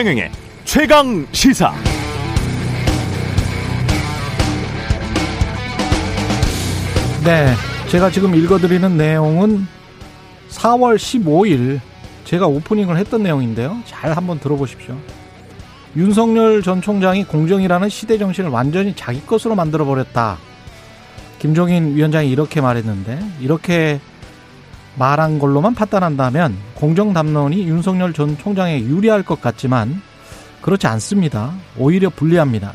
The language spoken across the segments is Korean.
최경영의 최강 시사. 네, 제가 지금 읽어드리는 내용은 4월 15일 제가 오프닝을 했던 내용인데요. 잘 한번 들어보십시오. 윤석열 전 총장이 공정이라는 시대 정신을 완전히 자기 것으로 만들어 버렸다. 김종인 위원장이 이렇게 말했는데 이렇게 말한 걸로만 판단한다면 공정 담론이 윤석열 전 총장에 유리할 것 같지만 그렇지 않습니다. 오히려 불리합니다.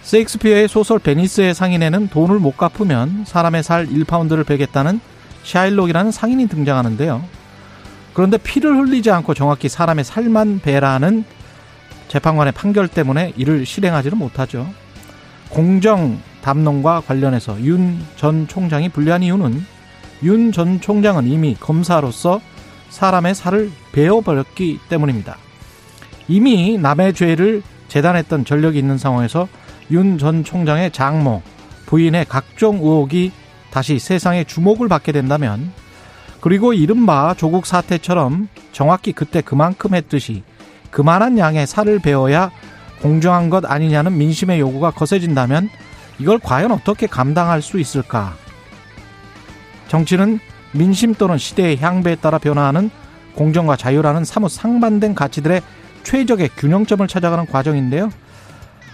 세익스피어의 소설 베니스의 상인에는 돈을 못 갚으면 사람의 살 1파운드를 베겠다는 샤일록이라는 상인이 등장하는데요. 그런데 피를 흘리지 않고 정확히 사람의 살만 베라는 재판관의 판결 때문에 이를 실행하지는 못하죠. 공정 담론과 관련해서 윤 전 총장이 불리한 이유는 윤 전 총장은 이미 검사로서 사람의 살을 베어버렸기 때문입니다. 이미 남의 죄를 재단했던 전력이 있는 상황에서 윤 전 총장의 장모, 부인의 각종 의혹이 다시 세상의 주목을 받게 된다면 그리고 이른바 조국 사태처럼 정확히 그때 그만큼 했듯이 그만한 양의 살을 베어야 공정한 것 아니냐는 민심의 요구가 거세진다면 이걸 과연 어떻게 감당할 수 있을까? 정치는 민심 또는 시대의 향배에 따라 변화하는 공정과 자유라는 사뭇 상반된 가치들의 최적의 균형점을 찾아가는 과정인데요.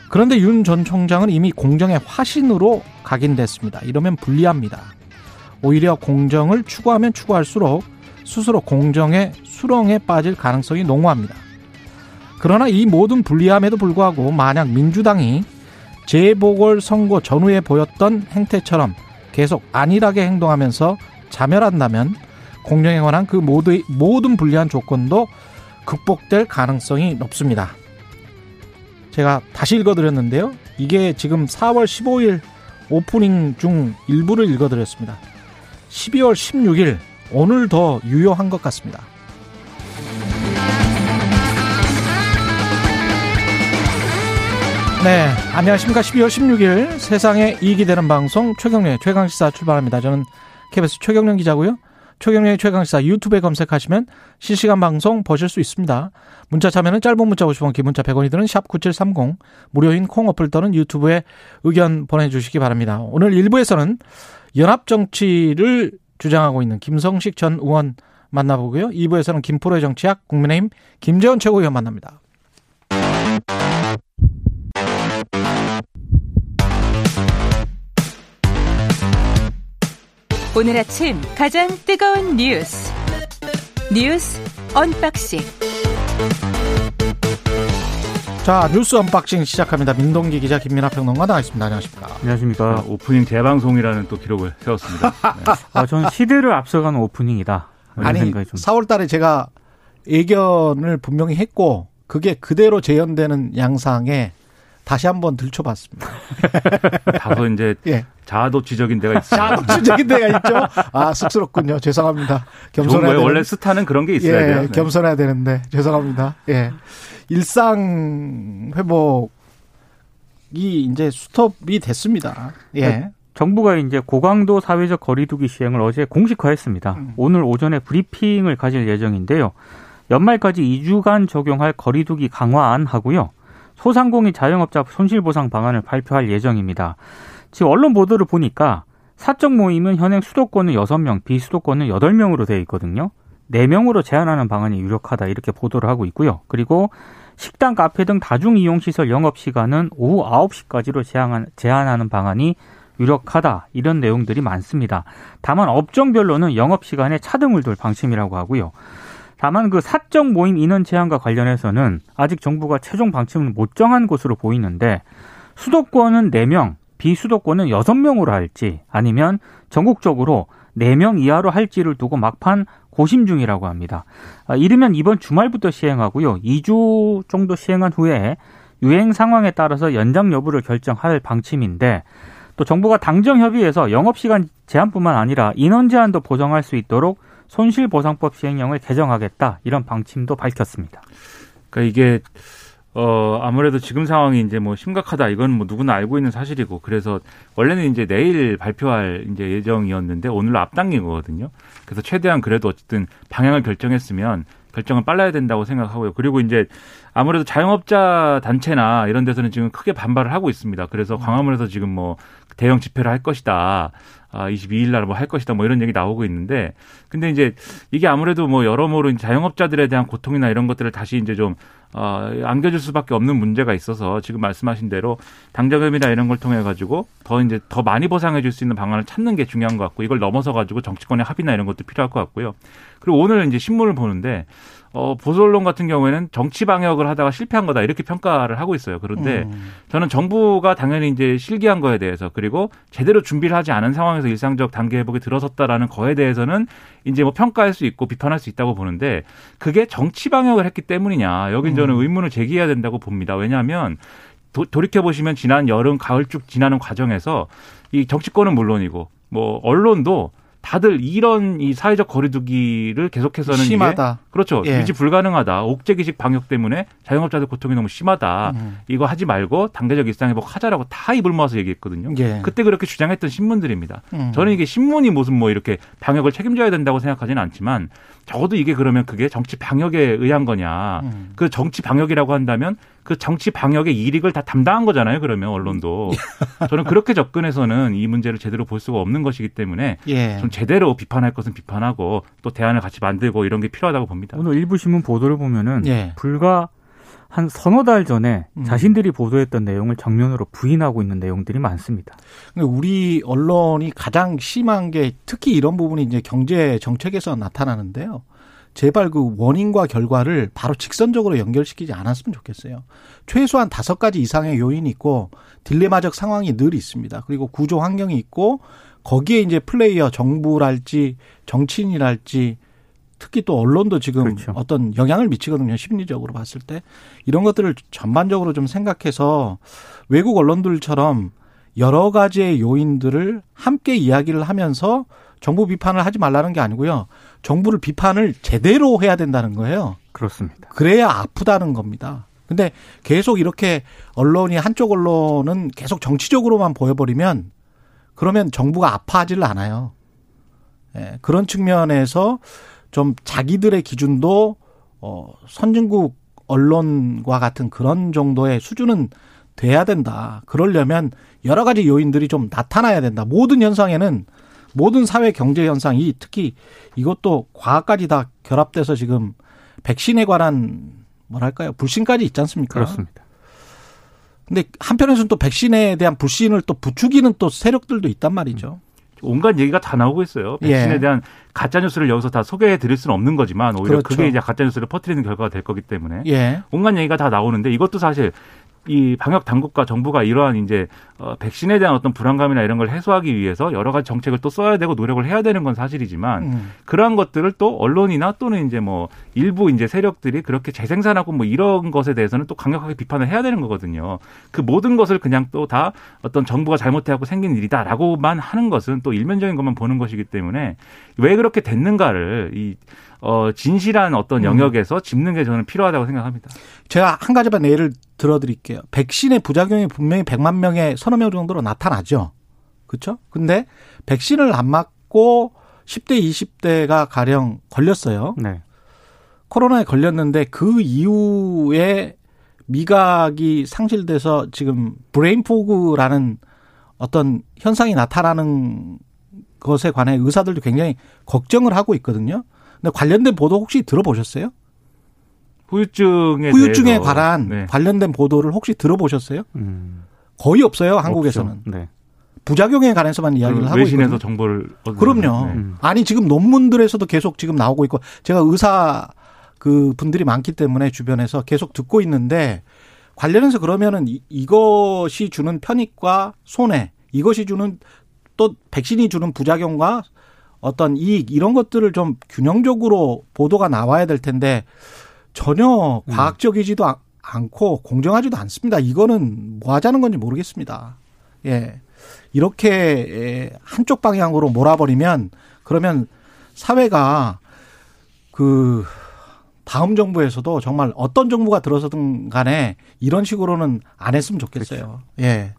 그런데 윤 전 총장은 이미 공정의 화신으로 각인됐습니다. 이러면 불리합니다. 오히려 공정을 추구하면 추구할수록 스스로 공정의 수렁에 빠질 가능성이 농후합니다. 그러나 이 모든 불리함에도 불구하고 만약 민주당이 재보궐 선거 전후에 보였던 행태처럼 계속 안일하게 행동하면서 자멸한다면 공정에 관한 그 모두, 모든 불리한 조건도 극복될 가능성이 높습니다. 제가 다시 읽어드렸는데요. 이게 지금 4월 15일 오프닝 중 일부를 읽어드렸습니다. 12월 16일 오늘 더 유효한 것 같습니다. 네, 안녕하십니까. 12월 16일 세상에 이익이 되는 방송 최경련의 최강시사 출발합니다. 저는 KBS 최경련 기자고요. 최경련의 최강시사 유튜브에 검색하시면 실시간 방송 보실 수 있습니다. 문자 참여는 짧은 문자 50원, 긴 문자 100원이 드는 샵 9730 무료인 콩 어플 또는 유튜브에 의견 보내주시기 바랍니다. 오늘 1부에서는 연합정치를 주장하고 있는 김성식 전 의원 만나보고요. 2부에서는 김프로의 정치학 국민의힘 김재원 최고위원 만납니다. 오늘 아침 가장 뜨거운 뉴스 뉴스 언박싱 자 뉴스 unboxing 시작합니다. 민동기 기자 김민하 평론가 나와 있습니다. 안녕하십니까? 안녕하십니까? 아, 오프닝 재방송이라는 또 기록을 세웠습니다. 네. 아, 저는 시대를 앞서가는 오프닝이다. 아니 4월달에 제가 예견을 분명히 했고 그게 그대로 재현되는 양상에 다시 한번 들춰봤습니다. 다소 이제 예. 자아도취적인 데가 있어요. 자아도취적인 데가 있죠. 아 쑥스럽군요. 죄송합니다. 겸손해야 되는, 원래 스타는 그런 게 있어야 예, 돼요. 네. 겸손해야 되는데 죄송합니다. 예. 일상 회복이 이제 스톱이 됐습니다. 예. 네. 정부가 이제 고강도 사회적 거리두기 시행을 어제 공식화했습니다. 음. 오늘 오전에 브리핑을 가질 예정인데요. 연말까지 2주간 적용할 거리두기 강화안 하고요. 소상공인 자영업자 손실보상 방안을 발표할 예정입니다. 지금 언론 보도를 보니까 사적 모임은 현행 수도권은 6명, 비수도권은 8명으로 되어 있거든요. 4명으로 제한하는 방안이 유력하다 이렇게 보도를 하고 있고요. 그리고 식당, 카페 등 다중이용시설 영업시간은 오후 9시까지로 제한하는 방안이 유력하다 이런 내용들이 많습니다. 다만 업종별로는 영업시간에 차등을 둘 방침이라고 하고요. 다만 그 사적 모임 인원 제한과 관련해서는 아직 정부가 최종 방침을 못 정한 것으로 보이는데 수도권은 4명, 비수도권은 6명으로 할지 아니면 전국적으로 4명 이하로 할지를 두고 막판 고심 중이라고 합니다. 아, 이르면 이번 주말부터 시행하고요. 2주 정도 시행한 후에 유행 상황에 따라서 연장 여부를 결정할 방침인데 또 정부가 당정 협의에서 영업 시간 제한뿐만 아니라 인원 제한도 보정할 수 있도록 손실보상법 시행령을 개정하겠다 이런 방침도 밝혔습니다. 그러니까 이게 어 아무래도 지금 상황이 이제 뭐 심각하다 이건 뭐 누구나 알고 있는 사실이고 그래서 원래는 이제 내일 발표할 이제 예정이었는데 오늘로 앞당긴 거거든요. 그래서 최대한 그래도 어쨌든 방향을 결정했으면 결정을 빨라야 된다고 생각하고요. 그리고 이제 아무래도 자영업자 단체나 이런 데서는 지금 크게 반발을 하고 있습니다. 그래서 광화문에서 지금 뭐 대형 집회를 할 것이다. 아, 22일 날 뭐 할 것이다. 뭐 이런 얘기 나오고 있는데 근데 이제 이게 아무래도 뭐 여러모로 자영업자들에 대한 고통이나 이런 것들을 다시 이제 좀 어, 안겨줄 수밖에 없는 문제가 있어서 지금 말씀하신 대로 당정협이나 이런 걸 통해 가지고 더 이제 더 많이 보상해 줄 수 있는 방안을 찾는 게 중요한 것 같고 이걸 넘어서 가지고 정치권의 합의나 이런 것도 필요할 것 같고요. 그리고 오늘 이제 신문을 보는데 어, 보수 언론 같은 경우에는 정치 방역을 하다가 실패한 거다 이렇게 평가를 하고 있어요. 그런데 음. 저는 정부가 당연히 이제 실기한 거에 대해서 그리고 제대로 준비를 하지 않은 상황에서 일상적 단계 회복에 들어섰다라는 거에 대해서는 이제 뭐 평가할 수 있고 비판할 수 있다고 보는데 그게 정치 방역을 했기 때문이냐 여긴 저는 의문을 제기해야 된다고 봅니다. 왜냐하면 도, 돌이켜 보시면 지난 여름 가을 쭉 지나는 과정에서 이 정치권은 물론이고 뭐 언론도 다들 이런 이 사회적 거리두기를 계속해서는 심하다. 그렇죠. 예. 유지 불가능하다. 옥죄기식 방역 때문에 자영업자들 고통이 너무 심하다. 음. 이거 하지 말고 단계적 일상회복 하자라고 다 입을 모아서 얘기했거든요. 예. 그때 그렇게 주장했던 신문들입니다. 음. 저는 이게 신문이 무슨 뭐 이렇게 방역을 책임져야 된다고 생각하지는 않지만 적어도 이게 그러면 그게 정치 방역에 의한 거냐. 음. 그 정치 방역이라고 한다면 그 정치 방역의 이익을 다 담당한 거잖아요. 그러면 언론도. 저는 그렇게 접근해서는 이 문제를 제대로 볼 수가 없는 것이기 때문에 예. 좀 제대로 비판할 것은 비판하고 또 대안을 같이 만들고 이런 게 필요하다고 봅니다. 오늘 일부 신문 보도를 보면은 예. 불과 한 서너 달 전에 음. 자신들이 보도했던 내용을 정면으로 부인하고 있는 내용들이 많습니다. 근데 우리 언론이 가장 심한 게 특히 이런 부분이 이제 경제 정책에서 나타나는데요. 제발 그 원인과 결과를 바로 직선적으로 연결시키지 않았으면 좋겠어요. 최소한 다섯 가지 이상의 요인이 있고 딜레마적 상황이 늘 있습니다. 그리고 구조 환경이 있고 거기에 이제 플레이어 정부랄지 정치인이랄지 특히 또 언론도 지금 그렇죠. 어떤 영향을 미치거든요. 심리적으로 봤을 때. 이런 것들을 전반적으로 좀 생각해서 외국 언론들처럼 여러 가지의 요인들을 함께 이야기를 하면서 정부 비판을 하지 말라는 게 아니고요. 정부를 비판을 제대로 해야 된다는 거예요. 그렇습니다. 그래야 아프다는 겁니다. 근데 계속 이렇게 언론이 한쪽 언론은 계속 정치적으로만 보여버리면 그러면 정부가 아파하지를 않아요. 예, 그런 측면에서 좀 자기들의 기준도 어, 선진국 언론과 같은 그런 정도의 수준은 돼야 된다. 그러려면 여러 가지 요인들이 좀 나타나야 된다. 모든 현상에는 모든 사회 경제 현상이 특히 이것도 과학까지 다 결합돼서 지금 백신에 관한 뭐랄까요 불신까지 있지 않습니까? 그렇습니다. 근데 한편에서는 또 백신에 대한 불신을 또 부추기는 또 세력들도 있단 말이죠. 온갖 얘기가 다 나오고 있어요. 백신에 예. 대한 가짜 뉴스를 여기서 다 소개해 드릴 수는 없는 거지만 오히려 그렇죠. 그게 이제 가짜 뉴스를 퍼뜨리는 결과가 될 거기 때문에 예. 온갖 얘기가 다 나오는데 이것도 사실 이 방역 당국과 정부가 이러한 이제 어, 백신에 대한 어떤 불안감이나 이런 걸 해소하기 위해서 여러 가지 정책을 또 써야 되고 노력을 해야 되는 건 사실이지만 음. 그러한 것들을 또 언론이나 또는 이제 뭐 일부 이제 세력들이 그렇게 재생산하고 뭐 이런 것에 대해서는 또 강력하게 비판을 해야 되는 거거든요. 그 모든 것을 그냥 또 다 어떤 정부가 잘못해갖고 생긴 일이다라고만 하는 것은 또 일면적인 것만 보는 것이기 때문에 왜 그렇게 됐는가를 이 어, 진실한 어떤 영역에서 짚는 게 저는 필요하다고 생각합니다. 제가 한 가지만 예를 들어드릴게요. 백신의 부작용이 분명히 100만 명에 서너 명 정도로 나타나죠. 그렇죠? 근데 백신을 안 맞고 10대, 20대가 가령 걸렸어요. 네. 코로나에 걸렸는데 그 이후에 미각이 상실돼서 지금 brain fog라는 어떤 현상이 나타나는 것에 관해 의사들도 굉장히 걱정을 하고 있거든요. 근데 관련된 보도 혹시 들어보셨어요? 후유증에 후유증에 대해서 관한 네. 관련된 보도를 혹시 들어보셨어요? 음, 거의 없어요, 한국에서는. 네. 부작용에 관해서만 이야기를 하고 외신에서 있거든요. 정보를 얻는 그럼요. 네. 음. 아니 지금 논문들에서도 계속 지금 나오고 있고 제가 의사 그 분들이 많기 때문에 주변에서 계속 듣고 있는데 관련해서 그러면은 이- 이것이 주는 편익과 손해, 이것이 주는 또 백신이 주는 부작용과 어떤 이익 이런 것들을 좀 균형적으로 보도가 나와야 될 텐데 전혀 과학적이지도 아- 않고 공정하지도 않습니다. 이거는 뭐 하자는 건지 모르겠습니다. 예. 이렇게 에, 한쪽 방향으로 몰아버리면 그러면 사회가 그 다음 정부에서도 정말 어떤 정부가 들어서든 간에 이런 식으로는 안 했으면 좋겠어요. 예.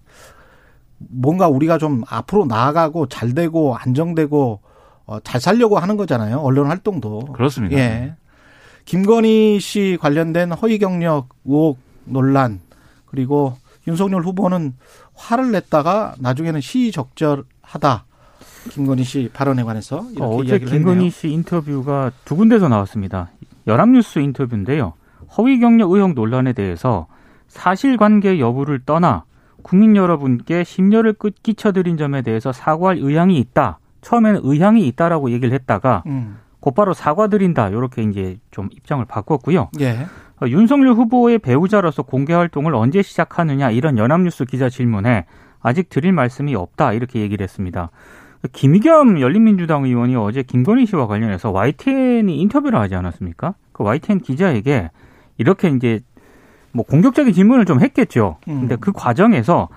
뭔가 우리가 좀 앞으로 나아가고 잘 되고 안정되고 어, 잘 살려고 하는 거잖아요. 언론 활동도. 그렇습니다. 예. 김건희 씨 관련된 허위 경력 의혹 논란 그리고 윤석열 후보는 화를 냈다가 나중에는 시적절하다. 김건희 씨 발언에 관해서 이렇게 어, 어제 이야기를 김건희 했네요. 씨 인터뷰가 두 군데서 나왔습니다. 연합뉴스 인터뷰인데요. 허위 경력 의혹 논란에 대해서 사실관계 여부를 떠나 국민 여러분께 심려를 끝 끼쳐드린 점에 대해서 사과할 의향이 있다. 처음에는 의향이 있다라고 얘기를 했다가 음. 곧바로 사과드린다. 이렇게 이제 좀 입장을 바꿨고요. 예. 어, 윤석열 후보의 배우자로서 공개 활동을 언제 시작하느냐 이런 연합뉴스 기자 질문에 아직 드릴 말씀이 없다 이렇게 얘기를 했습니다. 김의겸 열린민주당 의원이 어제 김건희 씨와 관련해서 YTN이 인터뷰를 하지 않았습니까? 그 YTN 기자에게 이렇게 이제 뭐 공격적인 질문을 좀 했겠죠. 근데 음. 그 과정에서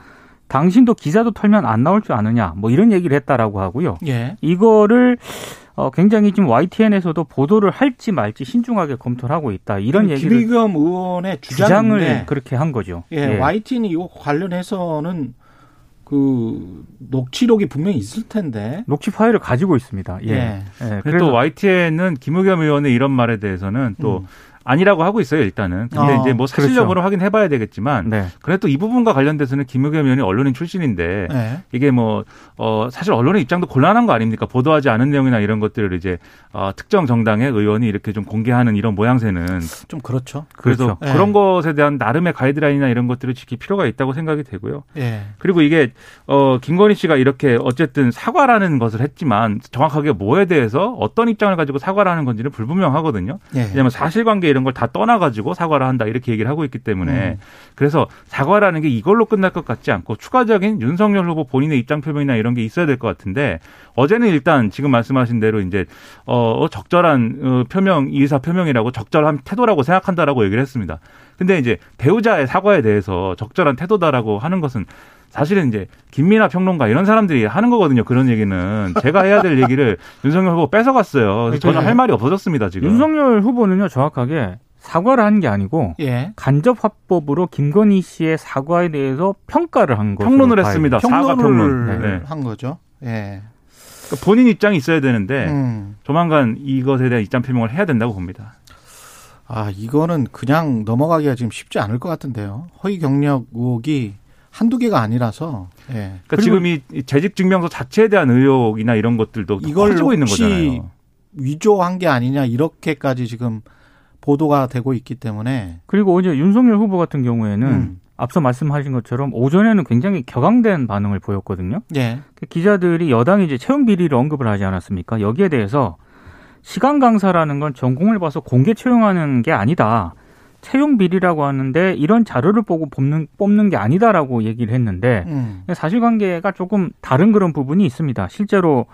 당신도 기자도 털면 안 나올 줄 아느냐 뭐 이런 얘기를 했다라고 하고요. 예. 이거를 어, 굉장히 지금 YTN에서도 보도를 할지 말지 신중하게 검토를 하고 있다. 이런 얘기를 김의겸 의원의 주장을 주장인데 그렇게 한 거죠. 예, YTN이 이거 관련해서는 그 녹취록이 분명히 있을 텐데. 녹취 파일을 가지고 있습니다. 예. 예. 예, 그래서 그래서 또 YTN은 김의겸 의원의 이런 말에 대해서는 또 음. 아니라고 하고 있어요 일단은. 근데 어, 이제 뭐 사실 그렇죠. 여부를 확인해 봐야 되겠지만 네. 그래도 또이 부분과 관련돼서는 김의겸 의원이 언론인 출신인데 예. 이게 뭐, 어, 사실 언론의 입장도 곤란한 거 아닙니까? 보도하지 않은 내용이나 이런 것들을 이제, 어, 특정 정당의 의원이 이렇게 좀 공개하는 이런 모양새는 좀 그렇죠. 그래서 그렇죠. 그런 예. 것에 대한 나름의 가이드라인이나 이런 것들을 지킬 필요가 있다고 생각이 되고요. 예. 그리고 이게, 어, 김건희 씨가 이렇게 어쨌든 사과라는 것을 했지만 정확하게 뭐에 대해서 어떤 입장을 가지고 사과를 하는 건지는 불분명하거든요. 예. 왜냐하면 사실관계 이런 걸 다 떠나가지고 사과를 한다 이렇게 얘기를 하고 있기 때문에 음. 그래서 사과라는 게 이걸로 끝날 것 같지 않고 추가적인 윤석열 후보 본인의 입장 표명이나 이런 게 있어야 될 것 같은데 어제는 일단 지금 말씀하신 대로 이제 어 적절한 어, 표명 이의사 표명이라고 적절한 태도라고 생각한다라고 얘기를 했습니다. 근데 이제 배우자의 사과에 대해서 적절한 태도다라고 하는 것은 사실은 이제 김민아 평론가 이런 사람들이 하는 거거든요. 그런 얘기는 제가 해야 될 얘기를 윤석열 후보 뺏어갔어요. 그래서 저는 할 말이 없어졌습니다 지금. 윤석열 후보는요 정확하게 사과를 한 게 아니고 예. 간접 화법으로 김건희 씨의 사과에 대해서 평가를 한 거죠. 평론을 했습니다. 사과 평론. 평론을 네. 한 거죠. 예. 그러니까 본인 입장이 있어야 되는데 음. 조만간 이것에 대한 입장 표명을 해야 된다고 봅니다. 아, 이거는 그냥 넘어가기가 지금 쉽지 않을 것 같은데요. 허위 경력 의혹이 한두 개가 아니라서. 예. 그러니까 지금 이 재직 증명서 자체에 대한 의혹이나 이런 것들도 이걸 커지고 있는 거잖아요. 위조한 게 아니냐 이렇게까지 지금 보도가 되고 있기 때문에 그리고 어제 윤석열 후보 같은 경우에는 음. 앞서 말씀하신 것처럼 오전에는 굉장히 격앙된 반응을 보였거든요. 예. 그 기자들이 여당이 이제 채용 비리를 언급을 하지 않았습니까? 여기에 대해서 시간 강사라는 건 전공을 봐서 공개 채용하는 게 아니다. 채용 비리라고 하는데 이런 자료를 보고 뽑는 뽑는 게 아니다라고 얘기를 했는데 음. 사실관계가 조금 다른 그런 부분이 있습니다. 실제로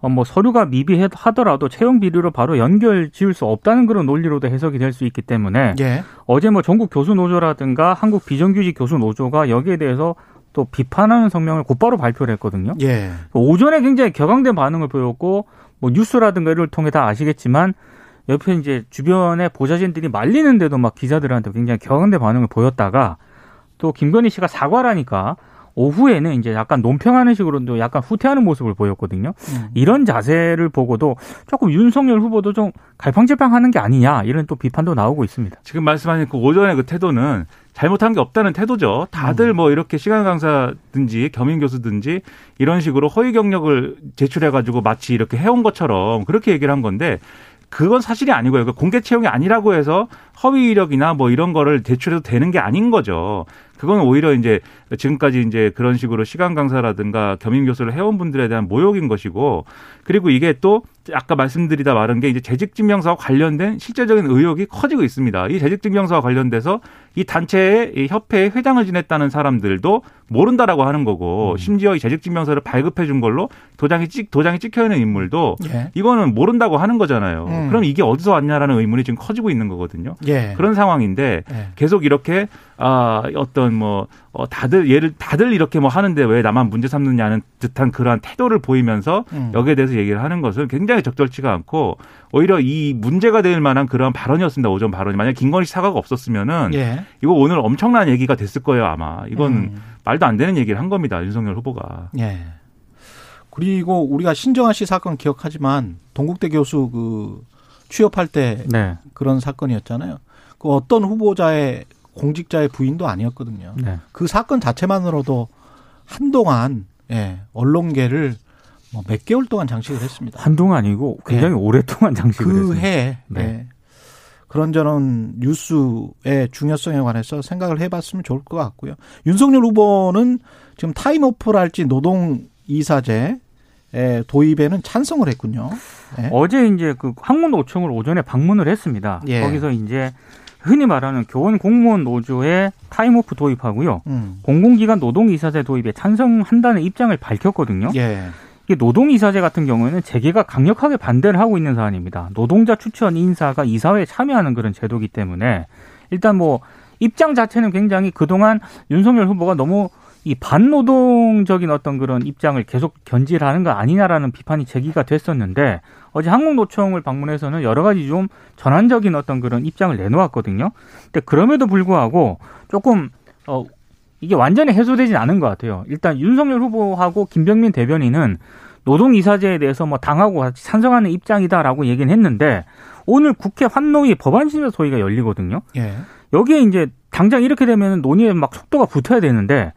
어, 뭐 서류가 미비하더라도 채용 비리로 바로 연결 지을 수 없다는 그런 논리로도 해석이 될 수 있기 때문에 예. 어제 뭐 전국 교수 노조라든가 한국 비정규직 교수 노조가 여기에 대해서 또 비판하는 성명을 곧바로 발표를 했거든요. 예. 오전에 굉장히 격앙된 반응을 보였고 뭐 뉴스라든가 이를 통해 다 아시겠지만 옆에 이제 주변의 보좌진들이 말리는데도 막 기자들한테 굉장히 격앙된 반응을 보였다가 또 김건희 씨가 사과라니까 오후에는 이제 약간 논평하는 식으로도 약간 후퇴하는 모습을 보였거든요. 음. 이런 자세를 보고도 조금 윤석열 후보도 좀 갈팡질팡하는 게 아니냐 이런 또 비판도 나오고 있습니다. 지금 말씀하신 그 오전의 그 태도는 잘못한 게 없다는 태도죠. 다들 뭐 이렇게 시간 강사든지 겸임 교수든지 이런 식으로 허위 경력을 제출해 가지고 마치 이렇게 해온 것처럼 그렇게 얘기를 한 건데 그건 사실이 아니고요. 그 공개 채용이 아니라고 해서 허위 이력이나 뭐 이런 거를 제출해도 되는 게 아닌 거죠. 그건 오히려 이제 지금까지 이제 그런 식으로 시간 강사라든가 겸임 교수를 해온 분들에 대한 모욕인 것이고 그리고 이게 또 아까 말씀드리다 말한 게 이제 재직증명서와 관련된 실제적인 의혹이 커지고 있습니다. 이 재직증명서와 관련돼서 이 단체의 이 협회의 회장을 지냈다는 사람들도 모른다라고 하는 거고 심지어 이 재직증명서를 발급해 준 걸로 도장이 찍 도장이 찍혀 있는 인물도 예. 이거는 모른다고 하는 거잖아요. 음. 그럼 이게 어디서 왔냐라는 의문이 지금 커지고 있는 거거든요. 예. 그런 상황인데 예. 계속 이렇게 아 어떤 뭐 어, 다들 얘를 다들 이렇게 뭐 하는데 왜 나만 문제 삼느냐는 듯한 그러한 태도를 보이면서 음. 여기에 대해서 얘기를 하는 것은 굉장히 적절치가 않고 오히려 이 문제가 될 만한 그런 발언이었습니다 오전 발언이 만약 김건희 씨 사과가 없었으면은 예. 이거 오늘 엄청난 얘기가 됐을 거예요 아마 이건 음. 말도 안 되는 얘기를 한 겁니다 윤석열 후보가 예. 그리고 우리가 신정아 씨 사건 기억하지만 동국대 교수 그 취업할 때 네. 그런 사건이었잖아요. 그 어떤 후보자의 공직자의 부인도 아니었거든요. 네. 그 사건 자체만으로도 한동안 예, 언론계를 뭐 몇 개월 동안 장식을 했습니다. 한동안 아니고 굉장히 오랫동안 장식을 그 했습니다. 해에 네. 예. 그런저런 뉴스의 중요성에 관해서 생각을 해봤으면 좋을 것 같고요. 윤석열 후보는 지금 타임오프랄지 노동 이사제 도입에는 찬성을 했군요. 예. 어제 이제 그 한국노총을 오전에 방문을 했습니다. 예. 거기서 이제 흔히 말하는 교원 공무원 노조의 time-off 도입하고요. 음. 공공기관 노동이사제 도입에 찬성한다는 입장을 밝혔거든요. 예. 노동이사제 같은 경우에는 재계가 강력하게 반대를 하고 있는 사안입니다. 노동자 추천 인사가 이사회에 참여하는 그런 제도기 때문에 일단 뭐 입장 자체는 굉장히 그동안 윤석열 후보가 너무 이 반노동적인 어떤 그런 입장을 계속 견지하는 거 아니냐라는 비판이 제기가 됐었는데 어제 항공노총을 방문해서는 여러 가지 좀 전환적인 어떤 그런 입장을 내놓았거든요. 근데 그럼에도 불구하고 조금 어 이게 완전히 해소되진 않은 것 같아요. 일단 윤석열 후보하고 김병민 대변인은 노동이사제에 대해서 뭐 당하고 같이 찬성하는 입장이다라고 얘기는 했는데 오늘 국회 환노위 법안심사 소위가 열리거든요. 예. 여기에 이제 당장 이렇게 되면 논의에 막 속도가 붙어야 되는데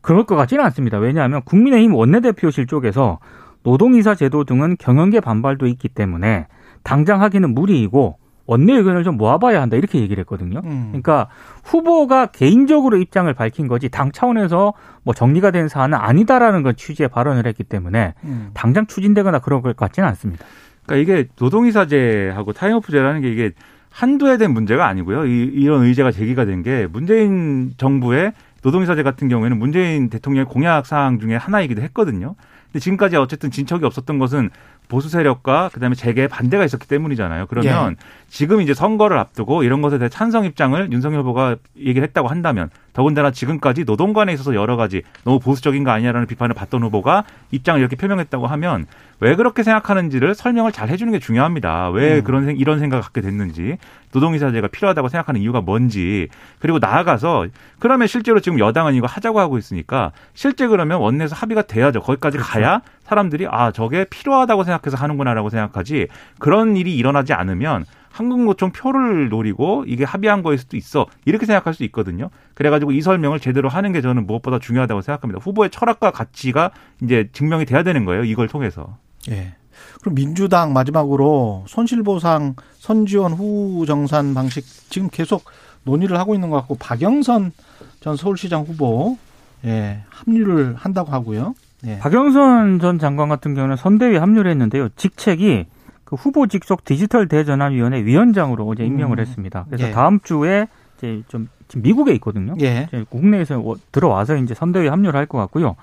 그럴 것 같지는 않습니다. 왜냐하면 국민의힘 원내대표실 쪽에서 노동이사 제도 등은 경영계 반발도 있기 때문에 당장 하기는 무리이고 원내 의견을 좀 모아봐야 한다 이렇게 얘기를 했거든요. 음. 그러니까 후보가 개인적으로 입장을 밝힌 거지 당 차원에서 뭐 정리가 된 사안은 아니다라는 건 취지의 발언을 했기 때문에 음. 당장 추진되거나 그럴 것 같지는 않습니다. 그러니까 이게 노동이사제하고 타임오프제라는 게 이게 한두 해된 문제가 아니고요. 이, 이런 의제가 제기가 된 게 문재인 정부의 노동이사제 같은 경우에는 문재인 대통령의 공약 사항 중에 하나이기도 했거든요. 근데 지금까지 어쨌든 진척이 없었던 것은 보수 세력과 그다음에 재계에 반대가 있었기 때문이잖아요. 그러면 예. 지금 이제 선거를 앞두고 이런 것에 대해 찬성 입장을 윤석열 후보가 얘기를 했다고 한다면 더군다나 지금까지 노동관에 있어서 여러 가지 너무 보수적인 거 아니냐라는 비판을 받던 후보가 입장을 이렇게 표명했다고 하면 왜 그렇게 생각하는지를 설명을 잘 해주는 게 중요합니다. 왜 음. 그런 생- 이런 생각을 갖게 됐는지 노동이사제가 필요하다고 생각하는 이유가 뭔지 그리고 나아가서 그러면 실제로 지금 여당은 이거 하자고 하고 있으니까 실제 그러면 원내에서 합의가 돼야죠. 거기까지 가야 사람들이 아 저게 필요하다고 생각해서 하는구나라고 생각하지 그런 일이 일어나지 않으면 한국노총 표를 노리고 이게 합의한 거일 수도 있어 이렇게 생각할 수 있거든요. 그래가지고 이 설명을 제대로 하는 게 저는 무엇보다 중요하다고 생각합니다. 후보의 철학과 가치가 이제 증명이 돼야 되는 거예요. 이걸 통해서. 예. 그럼 민주당 마지막으로 손실보상 선지원 후 정산 방식 지금 계속 논의를 하고 있는 것 같고 박영선 전 서울시장 후보 예, 합류를 한다고 하고요. 예. 박영선 전 장관 같은 경우는 선대위에 합류를 했는데요. 직책이 그 후보 직속 디지털 대전환위원회 위원장으로 어제 임명을 음. 했습니다. 그래서 예. 다음 주에 이제 좀 지금 미국에 있거든요. 예. 이제 국내에서 워- 들어와서 이제 선대위에 합류를 할 것 같고요.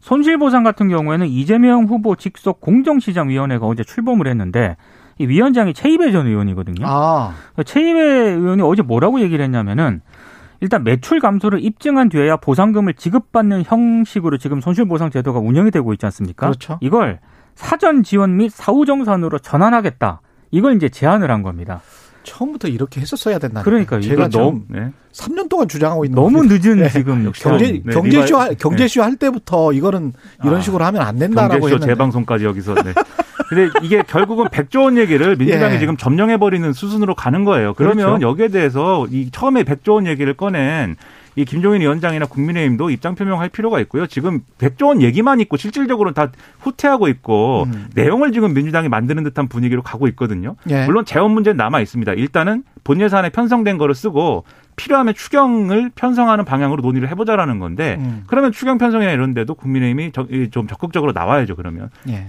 손실보상 같은 경우에는 이재명 후보 직속 공정시장위원회가 어제 출범을 했는데 이 위원장이 최이배 전 의원이거든요. 아, 최이배 의원이 어제 뭐라고 얘기를 했냐면은 일단 매출 감소를 입증한 뒤에야 보상금을 지급받는 형식으로 지금 손실보상 제도가 운영이 되고 있지 않습니까? 그렇죠. 이걸 사전 지원 및 사후 정산으로 전환하겠다. 이걸 이제 제안을 한 겁니다. 처음부터 이렇게 했었어야 된다. 그러니까요. 제가 너무 네. 3년 동안 주장하고 있는 너무 겁니다. 늦은 네. 지금 경제 네, 경제쇼 할- 경제쇼 할 때부터 이거는 이런 아, 식으로 하면 안 된다라고 경제쇼 했는데. 재방송까지 여기서. 네. 근데 이게 결국은 100조 원 얘기를 민주당이 예. 지금 점령해 버리는 수순으로 가는 거예요. 그러면 그렇죠. 여기에 대해서 이 처음에 100조 원 얘기를 꺼낸 이 김종인 위원장이나 국민의힘도 입장 표명할 필요가 있고요. 지금 100조 원 얘기만 있고 실질적으로는 다 후퇴하고 있고 음. 내용을 지금 민주당이 만드는 듯한 분위기로 가고 있거든요. 예. 물론 재원 문제는 남아 있습니다. 일단은 본 예산에 편성된 거를 쓰고 필요하면 추경을 편성하는 방향으로 논의를 해보자라는 건데 음. 그러면 추경 편성이나 이런 데도 국민의힘이 적- 이좀 적극적으로 나와야죠. 그러면. 예.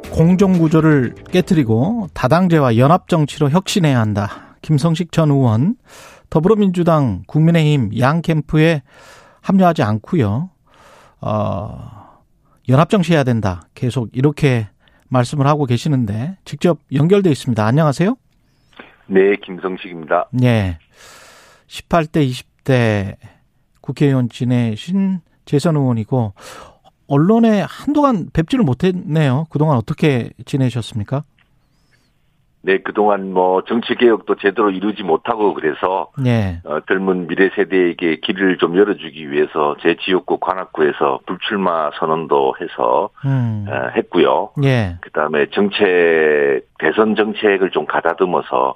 공정구조를 깨뜨리고 다당제와 연합정치로 혁신해야 한다. 김성식 전 의원, 더불어민주당, 국민의힘 양 캠프에 합류하지 않고요. 어, 연합정치해야 된다. 계속 이렇게 말씀을 하고 계시는데 직접 연결돼 있습니다. 안녕하세요. 네, 김성식입니다. 예. 18대, 20대 국회의원 지내신 재선 의원이고 언론에 한동안 뵙지를 못했네요. 그동안 어떻게 지내셨습니까? 네, 그동안 뭐 정치 개혁도 제대로 이루지 못하고 그래서 예. 어, 젊은 미래 세대에게 길을 좀 열어주기 위해서 제 지역구 관악구에서 불출마 선언도 해서 음. 어, 했고요. 예. 그다음에 정책 대선 정책을 좀 가다듬어서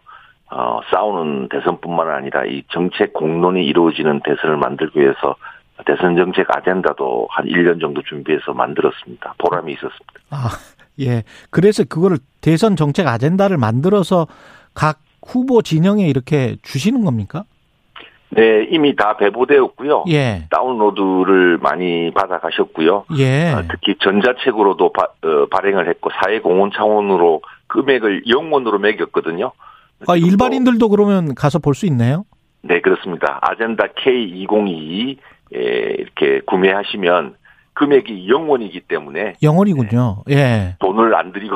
어, 싸우는 대선뿐만 아니라 이 정책 공론이 이루어지는 대선을 만들기 위해서 대선 정책 아젠다도 한 1년 정도 준비해서 만들었습니다. 보람이 있었습니다. 아, 예. 그래서 그거를 대선 정책 아젠다를 만들어서 각 후보 진영에 이렇게 주시는 겁니까? 네, 이미 다 배보되었고요. 예. 다운로드를 많이 받아 가셨고요. 예. 어, 특히 전자책으로도 바, 어, 발행을 했고 사회공헌 차원으로 금액을 영원으로 매겼거든요. 아, 일반인들도 그러면 가서 볼 수 있네요? 네, 그렇습니다. 아젠다 K2022 에, 이렇게 구매하시면 금액이 영원이기 때문에 영원이군요. 예. 돈을 안 들이고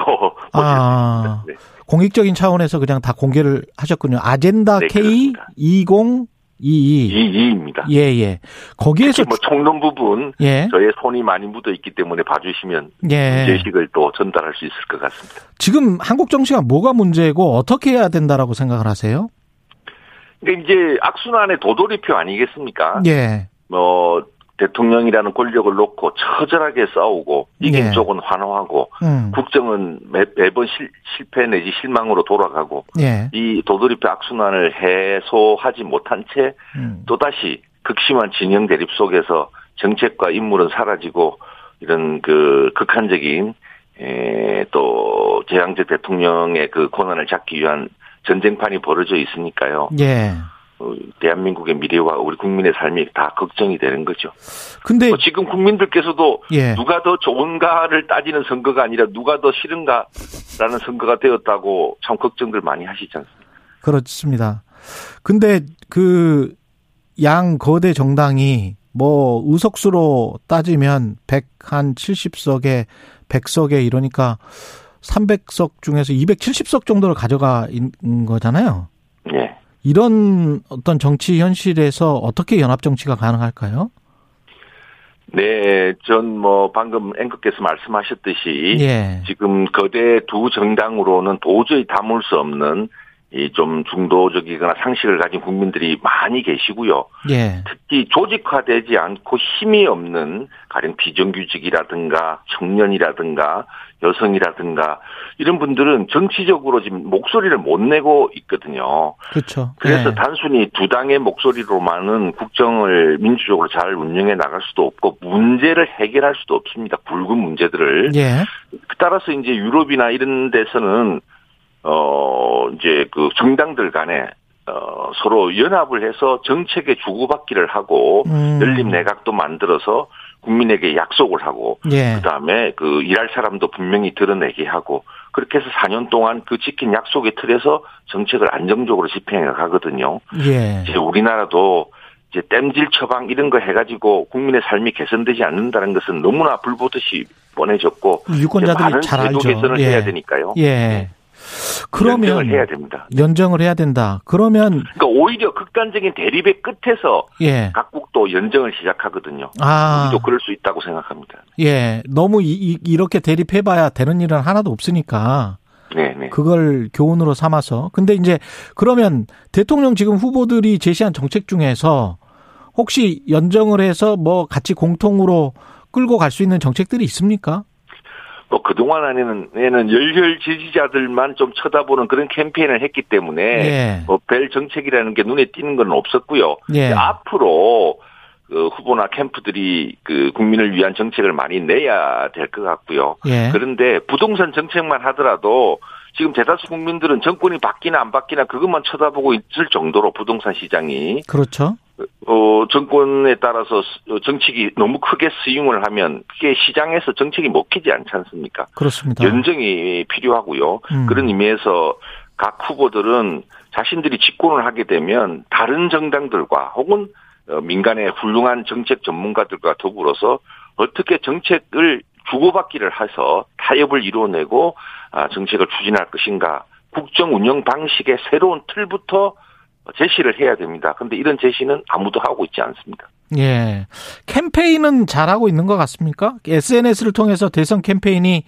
아. 수 있습니다. 공익적인 차원에서 그냥 다 공개를 하셨군요. 아젠다 네, K 그렇습니다. 2022. 네. 22입니다. 예, 예. 거기에서 뭐 총론 부분 예. 저의 손이 많이 묻어 있기 때문에 봐 주시면 예. 제식을 또 전달할 수 있을 것 같습니다. 지금 한국 정치가 뭐가 문제고 어떻게 해야 된다라고 생각을 하세요? 근데 이제 악순환의 도돌이표 아니겠습니까? 예. 뭐 대통령이라는 권력을 놓고 처절하게 싸우고 이긴 네. 쪽은 환호하고 음. 국정은 매, 매번 실, 실패 내지 실망으로 돌아가고 예. 이 도돌이표 악순환을 해소하지 못한 채 음. 또다시 극심한 진영 대립 속에서 정책과 인물은 사라지고 이런 그 극한적인 에, 또 재앙제 대통령의 그 권한을 잡기 위한 전쟁판이 벌어져 있으니까요. 예. 어, 대한민국의 미래와 우리 국민의 삶이 다 걱정이 되는 거죠. 근데 뭐 지금 국민들께서도 예. 누가 더 좋은가를 따지는 선거가 아니라 누가 더 싫은가라는 선거가 되었다고 참 걱정들 많이 하시지 않습니까? 그렇습니다. 근데 그 양 거대 정당이 뭐 의석수로 따지면 100 한 70석에 100석에 이러니까 300석 중에서 270석 정도를 가져가 있는 거잖아요. 예. 이런 어떤 정치 현실에서 어떻게 연합 정치가 가능할까요? 네, 전 뭐 방금 앵커께서 말씀하셨듯이 예. 지금 거대 두 정당으로는 도저히 담을 수 없는 이 좀 중도적이거나 상식을 가진 국민들이 많이 계시고요. 예. 특히 조직화되지 않고 힘이 없는 가령 비정규직이라든가 청년이라든가 여성이라든가 이런 분들은 정치적으로 지금 목소리를 못 내고 있거든요. 그렇죠. 그래서 예. 단순히 두 당의 목소리로만은 국정을 민주적으로 잘 운영해 나갈 수도 없고 문제를 해결할 수도 없습니다. 굵은 문제들을. 예. 따라서 이제 유럽이나 이런 데서는 어 이제 그 정당들 간에 어 서로 연합을 해서 정책에 주고받기를 하고 음. 열린 내각도 만들어서 국민에게 약속을 하고 예. 그다음에 그 일할 사람도 분명히 드러내게 하고 그렇게 해서 4년 동안 그 지킨 약속의 틀에서 정책을 안정적으로 집행해 가거든요. 예. 이제 우리나라도 이제 땜질 처방 이런 거 해가지고 국민의 삶이 개선되지 않는다는 것은 너무나 불보듯이 뻔해졌고 이제 유권자들이 많은 잘 알죠. 개선을 예. 해야 되니까요. 예. 그러면 연정을 해야 됩니다. 연정을 해야 된다. 그러면 그러니까 오히려 극단적인 대립의 끝에서 예. 각국도 연정을 시작하거든요. 아. 우리도 그럴 수 있다고 생각합니다. 예. 너무 이, 렇게 대립해봐야 되는 일은 하나도 없으니까 네, 네. 그걸 교훈으로 삼아서. 근데 이제 그러면 대통령 지금 후보들이 제시한 정책 중에서 혹시 연정을 해서 뭐 같이 공통으로 끌고 갈 수 있는 정책들이 있습니까? 뭐 그동안 안에는 열혈 지지자들만 좀 쳐다보는 그런 캠페인을 했기 때문에 예. 뭐별 정책이라는 게 눈에 띄는 건 없었고요. 예. 앞으로 그 후보나 캠프들이 그 국민을 위한 정책을 많이 내야 될 것 같고요. 예. 그런데 부동산 정책만 하더라도 지금 대다수 국민들은 정권이 바뀌나 안 바뀌나 그것만 쳐다보고 있을 정도로 부동산 시장이 그렇죠. 어 정권에 따라서 정책이 너무 크게 스윙을 하면 그게 시장에서 정책이 먹히지 않지 않습니까? 그렇습니다. 연정이 필요하고요. 음. 그런 의미에서 각 후보들은 자신들이 집권을 하게 되면 다른 정당들과 혹은 어, 민간의 훌륭한 정책 전문가들과 더불어서 어떻게 정책을 주고받기를 해서 타협을 이루어내고 아, 정책을 추진할 것인가 국정 운영 방식의 새로운 틀부터 제시를 해야 됩니다. 근데 이런 제시는 아무도 하고 있지 않습니다. 예. 캠페인은 잘하고 있는 것 같습니까? SNS를 통해서 대선 캠페인이,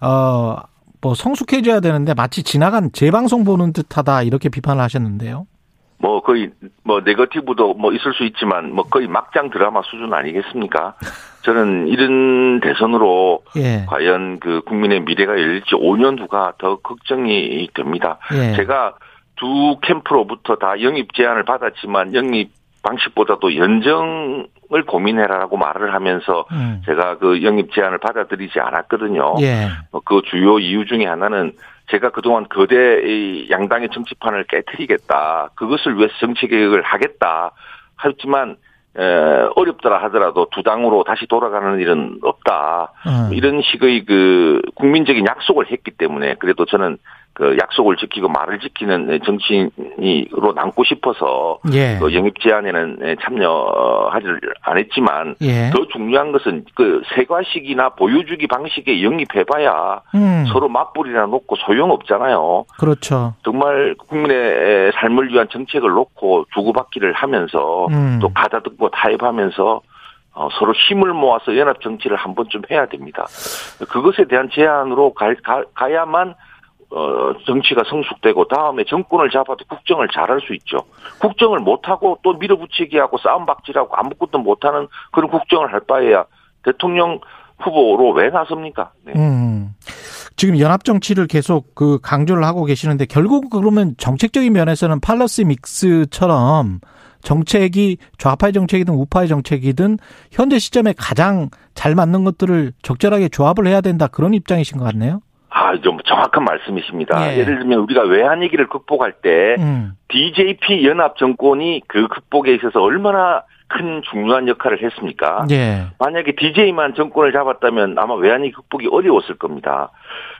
어, 뭐 성숙해져야 되는데 마치 지나간 재방송 보는 듯하다 이렇게 비판을 하셨는데요. 뭐 거의 뭐 네거티브도 뭐 있을 수 있지만 뭐 거의 막장 드라마 수준 아니겠습니까? 저는 이런 대선으로 예. 과연 그 국민의 미래가 열릴지 5년 후가 더 걱정이 됩니다. 예. 제가 두 캠프로부터 다 영입 제안을 받았지만 영입 방식보다도 연정을 고민해라라고 말을 하면서 음. 제가 그 영입 제안을 받아들이지 않았거든요. 예. 어, 그 주요 이유 중에 하나는 제가 그동안 거대 이 양당의 정치판을 깨뜨리겠다. 그것을 위해서 정치 개혁을 하겠다. 하지만 에, 어렵더라 하더라도 두 당으로 다시 돌아가는 일은 없다. 음. 이런 식의 그 국민적인 약속을 했기 때문에 그래도 저는 그 약속을 지키고 말을 지키는 정치인으로 남고 싶어서 예. 그 영입 제안에는 참여하지를 안 했지만 예. 더 중요한 것은 그 세과식이나 보유주기 방식에 영입해봐야 음. 서로 맞불이나 놓고 소용없잖아요. 그렇죠. 정말 국민의 삶을 위한 정책을 놓고 주고받기를 하면서 음. 또 가다듬고 타협하면서 어, 서로 힘을 모아서 연합 정치를 한 번쯤 해야 됩니다. 그것에 대한 제안으로 가, 가, 가야만 어, 정치가 성숙되고 다음에 정권을 잡아도 국정을 잘할 수 있죠. 국정을 못하고 또 밀어붙이기 하고 싸움박질하고 아무것도 못하는 그런 국정을 할 바에야 대통령 후보로 왜 나섭니까? 네. 음. 지금 연합 정치를 계속 그 강조를 하고 계시는데 결국 그러면 정책적인 면에서는 팔러스 믹스처럼 정책이 좌파의 정책이든 우파의 정책이든 현재 시점에 가장 잘 맞는 것들을 적절하게 조합을 해야 된다 그런 입장이신 것 같네요. 아, 좀 정확한 말씀이십니다. 예. 예. 를 들면 우리가 외환 위기를 극복할 때 음. DJP 연합 정권이 그 극복에 있어서 얼마나 큰 중요한 역할을 했습니까? 예. 만약에 DJ만 정권을 잡았다면 아마 외환위기 극복이 어려웠을 겁니다.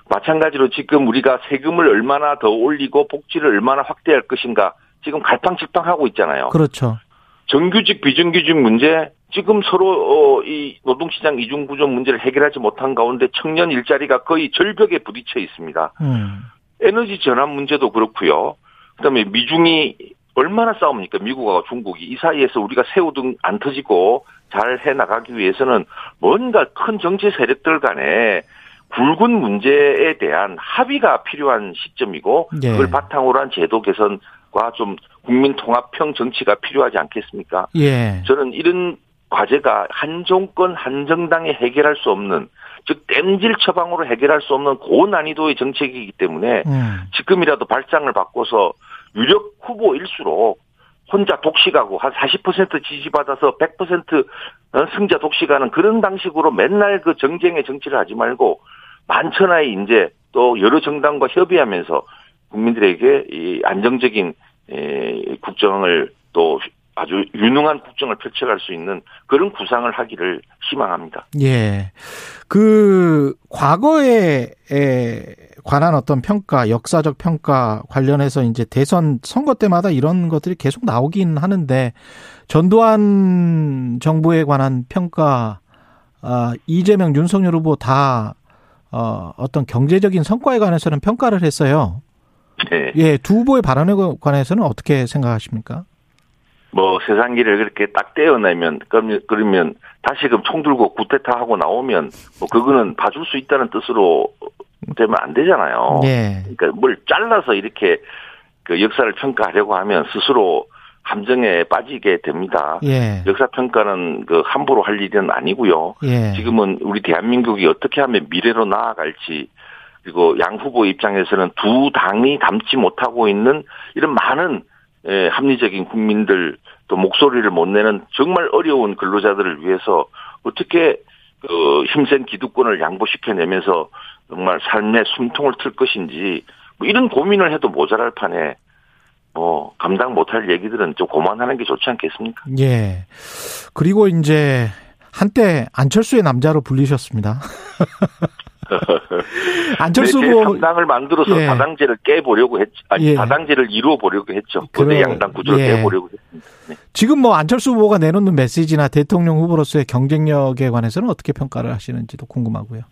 마찬가지로 지금 우리가 세금을 얼마나 더 올리고 복지를 얼마나 확대할 것인가 지금 갈팡질팡하고 있잖아요. 그렇죠. 정규직 비정규직 문제 지금 서로 어, 이 노동시장 이중 구조 문제를 해결하지 못한 가운데 청년 일자리가 거의 절벽에 부딪혀 있습니다. 음. 에너지 전환 문제도 그렇고요. 그다음에 미중이 얼마나 싸웁니까? 미국하고 중국이 이 사이에서 우리가 새우 등 안 터지고 잘 해 나가기 위해서는 뭔가 큰 정치 세력들 간에 굵은 문제에 대한 합의가 필요한 시점이고 예. 그걸 바탕으로 한 제도 개선과 좀 국민 통합형 정치가 필요하지 않겠습니까? 예. 저는 이런 과제가 한 정권 한 정당이 해결할 수 없는 즉 땜질 처방으로 해결할 수 없는 고난이도의 정책이기 때문에 음. 지금이라도 발장을 바꿔서 유력 후보일수록 혼자 독식하고 한 40% 지지받아서 100% 어, 승자 독식하는 그런 방식으로 맨날 그 정쟁의 정치를 하지 말고 만천하에 이제 또 여러 정당과 협의하면서 국민들에게 이 안정적인 에, 국정을 또 아주 유능한 국정을 펼쳐갈 수 있는 그런 구상을 하기를 희망합니다. 예. 그, 과거에, 에 관한 어떤 평가, 역사적 평가 관련해서 이제 대선 선거 때마다 이런 것들이 계속 나오긴 하는데, 전두환 정부에 관한 평가, 아, 이재명, 윤석열 후보 다, 어, 어떤 경제적인 성과에 관해서는 평가를 했어요. 네. 예, 두 후보의 발언에 관해서는 어떻게 생각하십니까? 뭐 세상기를 그렇게 딱 떼어내면 그러면 그러면 다시금 총 들고 구테타 하고 나오면 뭐 그거는 봐줄 수 있다는 뜻으로 되면 안 되잖아요. 예. 그러니까 뭘 잘라서 이렇게 그 역사를 평가하려고 하면 스스로 함정에 빠지게 됩니다. 예. 역사 평가는 그 함부로 할 일은 아니고요. 예. 지금은 우리 대한민국이 어떻게 하면 미래로 나아갈지 그리고 양 후보 입장에서는 두 당이 담지 못하고 있는 이런 많은 예, 합리적인 국민들 또 목소리를 못 내는 정말 어려운 근로자들을 위해서 어떻게 그 힘센 기득권을 양보시켜내면서 정말 삶의 숨통을 틀 것인지 뭐 이런 고민을 해도 모자랄 판에 뭐 감당 못할 얘기들은 좀 고만하는 게 좋지 않겠습니까? 예. 그리고 이제 한때 안철수의 남자로 불리셨습니다. 안철수 네, 후보 제3당을 만들어서 예. 다당제를 깨보려고 했죠. 아니, 예. 다당제를 이루어 보려고 했죠. 그래, 양당 구조를 예. 깨보려고 했습니다. 네. 지금 뭐 안철수 후보가 내놓는 메시지나 대통령 후보로서의 경쟁력에 관해서는 어떻게 평가를 하시는지도 궁금하고요.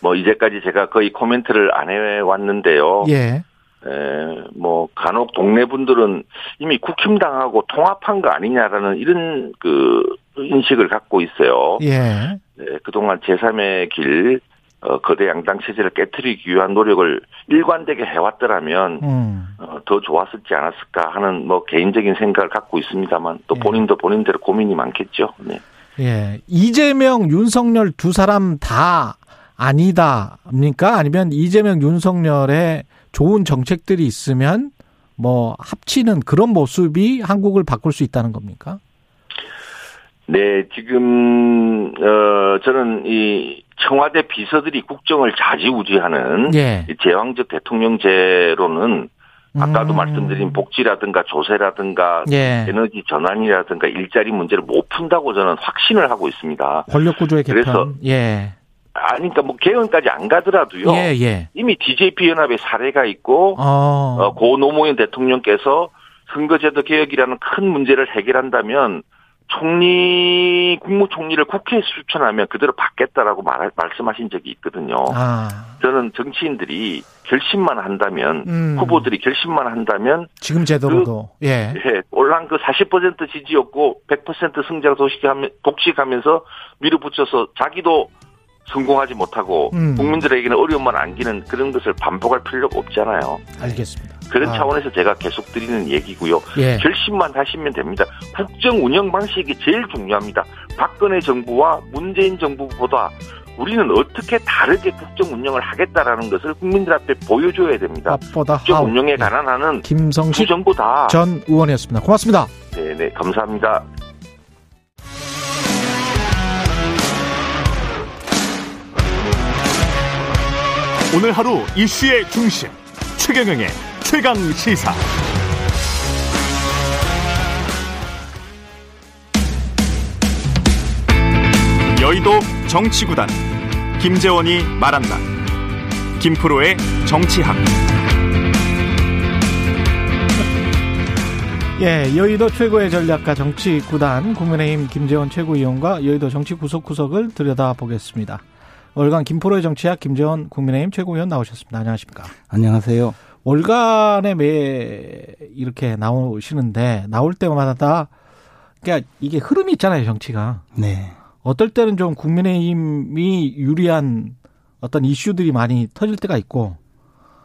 뭐 이제까지 제가 거의 코멘트를 안 해왔는데요. 예. 에, 뭐 간혹 동네 분들은 이미 국힘당하고 통합한 거 아니냐라는 이런 그 인식을 갖고 있어요. 예. 네, 그동안 제3의 길 어, 거대 양당 체제를 깨뜨리기 위한 노력을 일관되게 해왔더라면 음. 어, 더 좋았을지 않았을까 하는 뭐 개인적인 생각을 갖고 있습니다만 또 예. 본인도 본인대로 고민이 많겠죠. 네. 예. 이재명, 윤석열 두 사람 다 아니다입니까? 아니면 이재명, 윤석열의 좋은 정책들이 있으면 뭐 합치는 그런 모습이 한국을 바꿀 수 있다는 겁니까? 네, 지금 어 저는 이 청와대 비서들이 국정을 좌지우지하는 예. 이 제왕적 대통령제로는 아까도 음. 말씀드린 복지라든가 조세라든가 예. 에너지 전환이라든가 일자리 문제를 못 푼다고 저는 확신을 하고 있습니다. 권력 구조의 개편. 그래서 예. 아니, 그러니까 뭐 개헌까지 안 가더라도요. 예, 예. 이미 DJP 연합의 사례가 있고 어. 어, 고 노무현 대통령께서 선거제도 개혁이라는 큰 문제를 해결한다면 총리 국무총리를 국회에 추천하면 그대로 받겠다라고 말, 말씀하신 적이 있거든요. 아. 저는 정치인들이 결심만 한다면 음. 후보들이 결심만 한다면 지금 제도로도. 예. 예, 올란 그 40% 지지였고 100% 승자 도식하면 독식하면서 밀어붙여서 자기도 성공하지 못하고 음. 국민들에게는 어려움만 안기는 그런 것을 반복할 필요가 없잖아요. 알겠습니다. 그런 아. 차원에서 제가 계속 드리는 얘기고요. 예. 결심만 하시면 됩니다. 국정 운영 방식이 제일 중요합니다. 박근혜 정부와 문재인 정부보다 우리는 어떻게 다르게 국정 운영을 하겠다라는 것을 국민들 앞에 보여줘야 됩니다. 국정 하우. 운영에 예. 관한 하는 두 김성식 정부 다. 전 의원이었습니다. 고맙습니다. 네네 감사합니다. 오늘 하루 이슈의 중심 최경영의 최강 시사. 여의도 정치구단 김재원이 말한다. 김프로의 정치학. 예, 여의도 최고의 전략가 정치 구단 국민의힘 김재원 최고위원과 여의도 정치 구석구석을 들여다보겠습니다. 월간 김포로의 정치학 김재원 국민의힘 최고위원 나오셨습니다. 안녕하십니까? 안녕하세요. 월간에 매 이렇게 나오시는데 나올 때마다 다 그러니까 이게 흐름이 있잖아요, 정치가. 네. 어떨 때는 좀 국민의힘이 유리한 어떤 이슈들이 많이 터질 때가 있고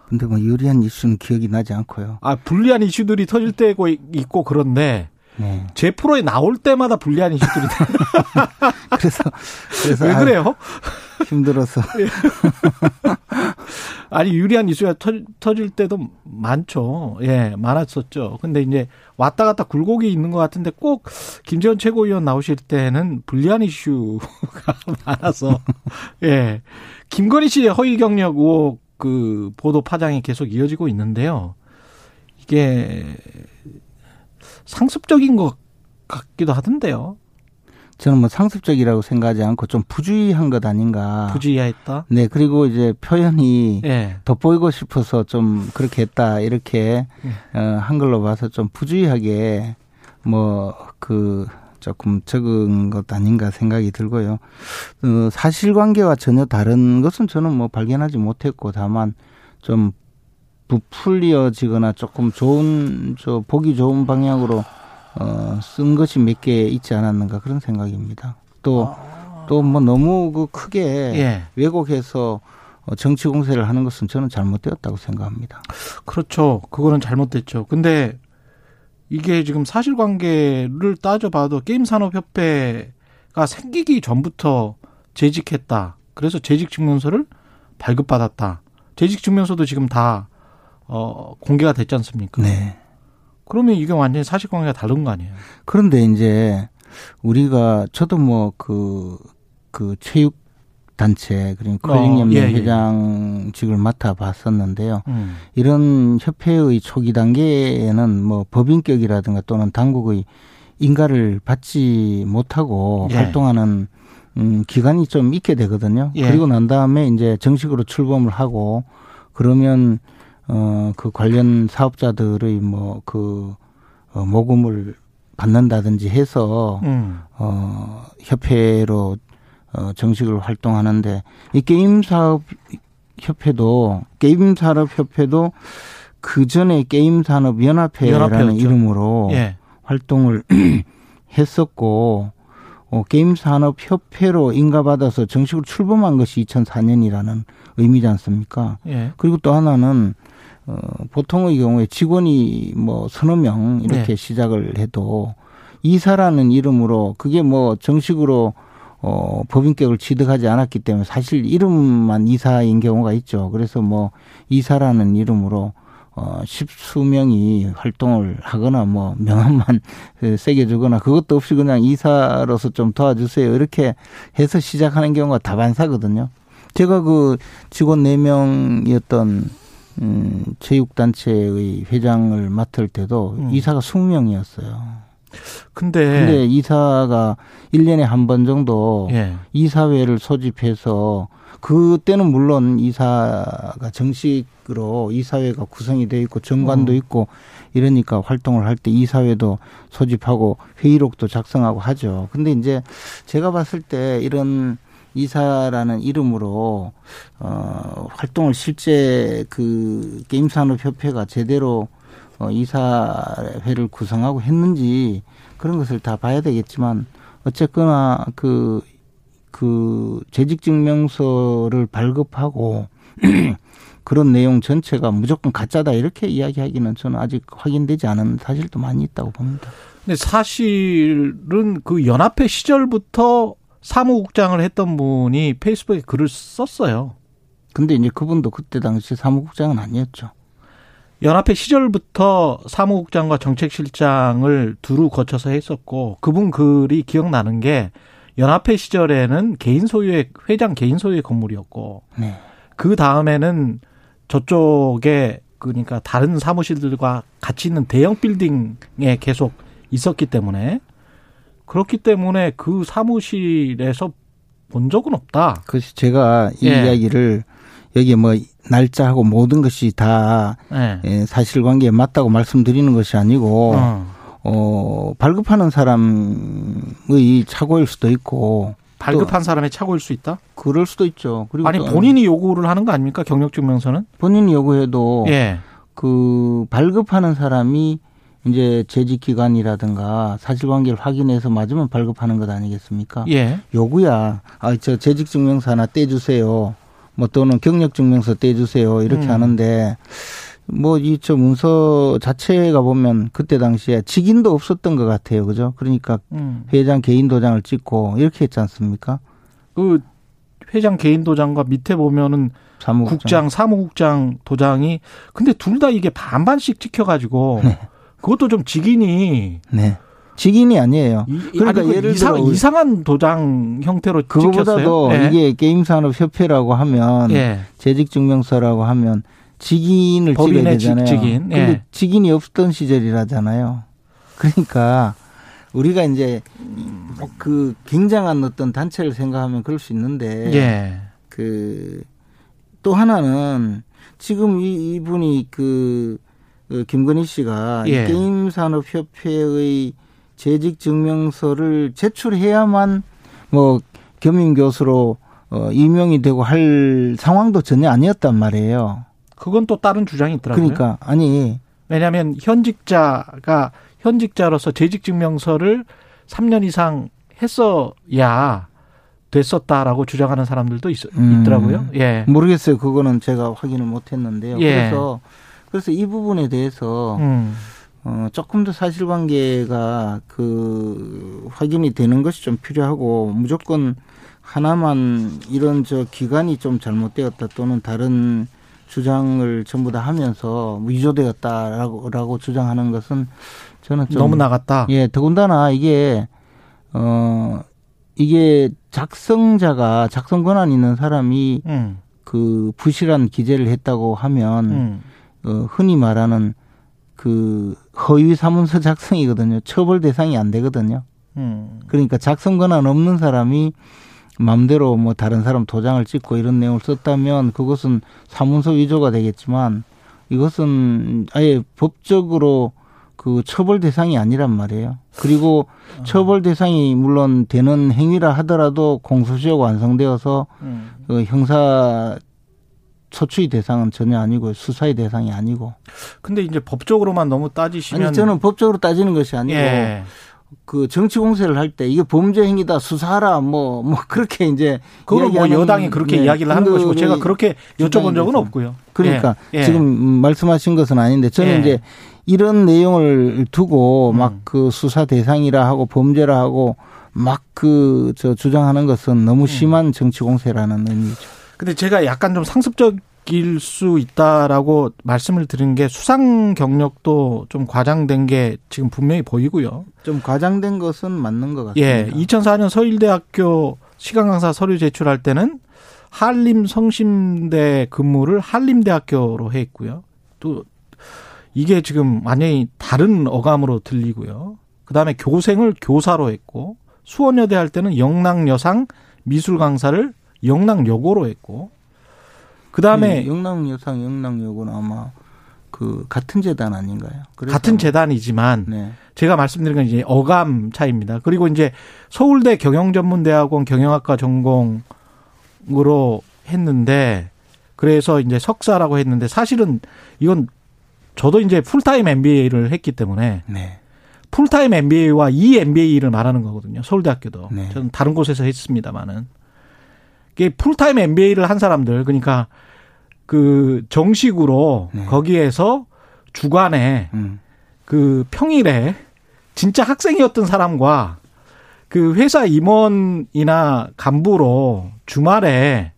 근데 뭐 유리한 이슈는 기억이 나지 않고요. 아 불리한 이슈들이 터질 때고 있고 그런데 네. 제 프로에 나올 때마다 불리한 이슈들이 그래서 그래서 왜 아유, 그래요? 힘들어서 아니 유리한 이슈가 터, 터질 때도 많죠. 예, 많았었죠. 근데 이제 왔다 갔다 굴곡이 있는 것 같은데 꼭 김재원 최고위원 나오실 때는 불리한 이슈가 많아서 예, 김건희 씨의 허위 경력 의혹 그 보도 파장이 계속 이어지고 있는데요. 이게 상습적인 것 같기도 하던데요. 저는 뭐 상습적이라고 생각하지 않고 좀 부주의한 것 아닌가. 부주의했다. 네 그리고 이제 표현이 예. 돋보이고 싶어서 좀 그렇게 했다 이렇게 예. 어, 한글로 봐서 좀 부주의하게 뭐 그 조금 적은 것 아닌가 생각이 들고요. 어, 사실관계와 전혀 다른 것은 저는 뭐 발견하지 못했고 다만 좀 부풀려지거나 조금 좋은 저 보기 좋은 방향으로 어, 쓴 것이 몇 개 있지 않았는가 그런 생각입니다. 또 또 뭐 너무 그 크게 예. 왜곡해서 어, 정치 공세를 하는 것은 저는 잘못되었다고 생각합니다. 그렇죠. 그거는 잘못됐죠. 근데 이게 지금 사실관계를 따져봐도 게임산업협회가 생기기 전부터 재직했다. 그래서 재직 증명서를 발급받았다. 재직 증명서도 지금 다 어, 공개가 됐지 않습니까? 네. 그러면 이게 완전히 사실관계가 다른 거 아니에요? 그런데 이제 우리가 저도 뭐 그 그 체육 단체 그리고 어, 컬링연맹 예, 예. 회장직을 맡아 봤었는데요. 음. 이런 협회의 초기 단계에는 뭐 법인격이라든가 또는 당국의 인가를 받지 못하고 예. 활동하는 음 기간이 좀 있게 되거든요. 예. 그리고 난 다음에 이제 정식으로 출범을 하고 그러면 어 그 관련 사업자들의 뭐 그 어, 모금을 받는다든지 해서 음. 어 협회로 어, 정식으로 활동하는데 이 게임 사업 협회도 게임 산업 협회도 그 전에 게임 산업 연합회라는 연합회였죠. 이름으로 예. 활동을 했었고 어, 게임 산업 협회로 인가받아서 정식으로 출범한 것이 2004년이라는 의미지 않습니까? 예. 그리고 또 하나는 어, 보통의 경우에 직원이 뭐 서너 명 이렇게 네. 시작을 해도 이사라는 이름으로 그게 뭐 정식으로 어, 법인격을 취득하지 않았기 때문에 사실 이름만 이사인 경우가 있죠. 그래서 뭐 이사라는 이름으로 어, 십수 명이 활동을 하거나 뭐 명함만 세게 주거나 그것도 없이 그냥 이사로서 좀 도와주세요. 이렇게 해서 시작하는 경우가 다반사거든요. 제가 그 직원 네명이었던 음, 체육단체의 회장을 맡을 때도 음. 이사가 20명이었어요. 근데, 근데 이사가 1년에 한 번 정도 예. 이사회를 소집해서 그때는 물론 이사가 정식으로 이사회가 구성이 돼 있고 정관도 어. 있고 이러니까 활동을 할 때 이사회도 소집하고 회의록도 작성하고 하죠. 근데 이제 제가 봤을 때 이런 이사라는 이름으로 어 활동을 실제 그 게임 산업 협회가 제대로 어 이사회를 구성하고 했는지 그런 것을 다 봐야 되겠지만 어쨌거나 그, 그 재직 증명서를 발급하고 그런 내용 전체가 무조건 가짜다 이렇게 이야기하기는 저는 아직 확인되지 않은 사실도 많이 있다고 봅니다. 근데 사실은 그 연합회 시절부터 사무국장을 했던 분이 페이스북에 글을 썼어요. 근데 이제 그분도 그때 당시 사무국장은 아니었죠. 연합회 시절부터 사무국장과 정책실장을 두루 거쳐서 했었고 그분 글이 기억나는 게 연합회 시절에는 개인 소유의 회장 개인 소유의 건물이었고 네. 그 다음에는 저쪽에 그러니까 다른 사무실들과 같이 있는 대형 빌딩에 계속 있었기 때문에 그렇기 때문에 그 사무실에서 본 적은 없다. 그래서 제가 이 예. 이야기를 여기에 뭐 날짜하고 모든 것이 다 네. 예, 사실관계에 맞다고 말씀드리는 것이 아니고 어. 어, 발급하는 사람의 착오일 수도 있고 발급한 사람의 착오일 수 있다? 그럴 수도 있죠. 그리고 아니 또 본인이 요구를 하는 거 아닙니까 경력증명서는? 본인이 요구해도 예. 그 발급하는 사람이 이제 재직 기간이라든가 사실관계를 확인해서 맞으면 발급하는 것 아니겠습니까? 예. 요구야. 아, 저 재직 증명서 하나 떼주세요. 뭐 또는 경력 증명서 떼주세요. 이렇게 음. 하는데 뭐 이 저 문서 자체가 보면 그때 당시에 직인도 없었던 것 같아요. 그죠? 그러니까 음. 회장 개인 도장을 찍고 이렇게 했지 않습니까? 그 회장 개인 도장과 밑에 보면은 사무국장. 국장, 사무국장 도장이 근데 둘 다 이게 반반씩 찍혀가지고 그것도 좀 직인이 네. 직인이 아니에요. 이, 그러니까 아니, 그 예를 이상, 들어 이상한 도장 형태로 그거보다도 찍혔어요. 예. 이게 게임산업협회라고 하면 예. 재직증명서라고 하면 직인을 찍어야 되잖아요. 직- 직인, 근데 예. 직인이 없던 시절이라잖아요. 그러니까 우리가 이제 뭐그 굉장한 어떤 단체를 생각하면 그럴 수 있는데 예. 그또 하나는 지금 이 이분이 그, 그 김건희 씨가 이 예. 게임산업협회의 재직 증명서를 제출해야만 뭐 겸임 교수로 어 임용이 되고 할 상황도 전혀 아니었단 말이에요. 그건 또 다른 주장이 있더라고요. 그러니까 아니 왜냐하면 현직자가 현직자로서 재직 증명서를 3년 이상 했어야 됐었다라고 주장하는 사람들도 있, 음. 더라고요 예. 모르겠어요. 그거는 제가 확인을 못 했는데요. 예. 그래서 그래서 이 부분에 대해서 음. 어, 조금 더 사실관계가 그 확인이 되는 것이 좀 필요하고 무조건 하나만 이런 저 기간이 좀 잘못되었다 또는 다른 주장을 전부 다 하면서 위조되었다라고 라고 주장하는 것은 저는 좀 너무 나갔다. 예 더군다나 이게 어 이게 작성자가 작성 권한 있는 사람이 음. 그 부실한 기재를 했다고 하면 음. 어, 흔히 말하는 그 허위 사문서 작성이거든요. 처벌 대상이 안 되거든요. 음. 그러니까 작성 권한 없는 사람이 마음대로 뭐 다른 사람 도장을 찍고 이런 내용을 썼다면 그것은 사문서 위조가 되겠지만 이것은 아예 법적으로 그 처벌 대상이 아니란 말이에요. 그리고 처벌 대상이 물론 되는 행위라 하더라도 공소시효 완성되어서 음. 그 형사 소추의 대상은 전혀 아니고 수사의 대상이 아니고. 근데 이제 법적으로만 너무 따지시면 아니 저는 법적으로 따지는 것이 아니고 예. 그 정치 공세를 할 때 이게 범죄 행위다 수사하라 뭐뭐 그렇게 이제 그거는 뭐 여당이 그렇게 네, 이야기를 하는 것이고 제가 그렇게 여쭤본 적은 없고요. 그러니까 예, 예. 지금 말씀하신 것은 아닌데 저는 예. 이제 이런 내용을 두고 음. 막그 수사 대상이라 하고 범죄라 하고 막 그 저 주장하는 것은 음. 너무 심한 정치 공세라는 의미죠. 근데 제가 약간 좀 상습적 일 수 있다라고 말씀을 드린 게 수상 경력도 좀 과장된 게 지금 분명히 보이고요. 좀 과장된 것은 맞는 것 같습니다. 예, 2004년 서울대학교 시간 강사 서류 제출할 때는 한림 성심대 근무를 한림대학교로 해 있고요. 또 이게 지금 완전히 다른 어감으로 들리고요. 그다음에 교생을 교사로 했고 수원여대 할 때는 영락여상 미술 강사를 영락여고로 했고 그다음에 네, 영락여상 영락여고는 아마 그 같은 재단 아닌가요? 같은 재단이지만 네. 제가 말씀드린 건 이제 어감 차이입니다. 그리고 이제 서울대 경영전문대학원 경영학과 전공으로 했는데 그래서 이제 석사라고 했는데 사실은 이건 저도 이제 full-time MBA를 했기 때문에 네. full-time MBA와 이 MBA를 말하는 거거든요. 서울대학교도. 네. 저는 다른 곳에서 했습니다만은. 이게 full-time MBA를 한 사람들 그러니까 그 정식으로 네. 거기에서 주간에 음. 그 평일에 진짜 학생이었던 사람과 그 회사 임원이나 간부로 주말에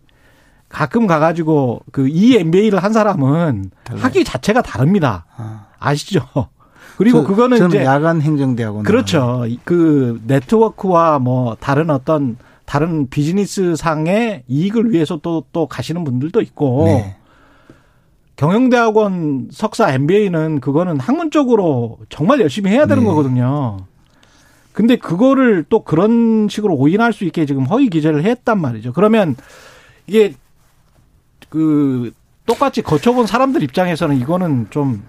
가끔 가가지고 그 EMBA를 한 사람은 달라요. 학위 자체가 다릅니다. 아. 아시죠? 그리고 저- 그거는 이제 야간 행정대학원 그렇죠. 그 네트워크와 뭐 다른 어떤 다른 비즈니스 상의 이익을 위해서 또 또 가시는 분들도 있고 네. 경영대학원 석사 MBA는 그거는 학문적으로 정말 열심히 해야 되는 네. 거거든요. 근데 그거를 또 그런 식으로 오인할 수 있게 지금 허위 기재를 했단 말이죠. 그러면 이게 그 똑같이 거쳐본 사람들 입장에서는 이거는 좀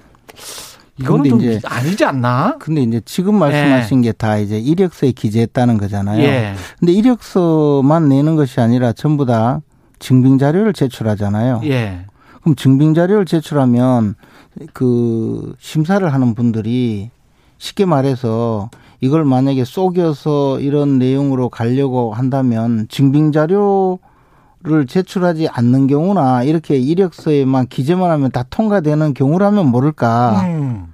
이거는 좀 이제 아니지 않나? 근데 이제 지금 말씀하신 게다 이제 이력서에 기재했다는 거잖아요. 예. 근데 이력서만 내는 것이 아니라 전부 다 증빙 자료를 제출하잖아요. 예. 그럼 증빙 자료를 제출하면 그 심사를 하는 분들이 쉽게 말해서 이걸 만약에 속여서 이런 내용으로 가려고 한다면 증빙 자료 를 제출하지 않는 경우나 이렇게 이력서에만 기재만 하면 다 통과되는 경우라면 모를까. 음.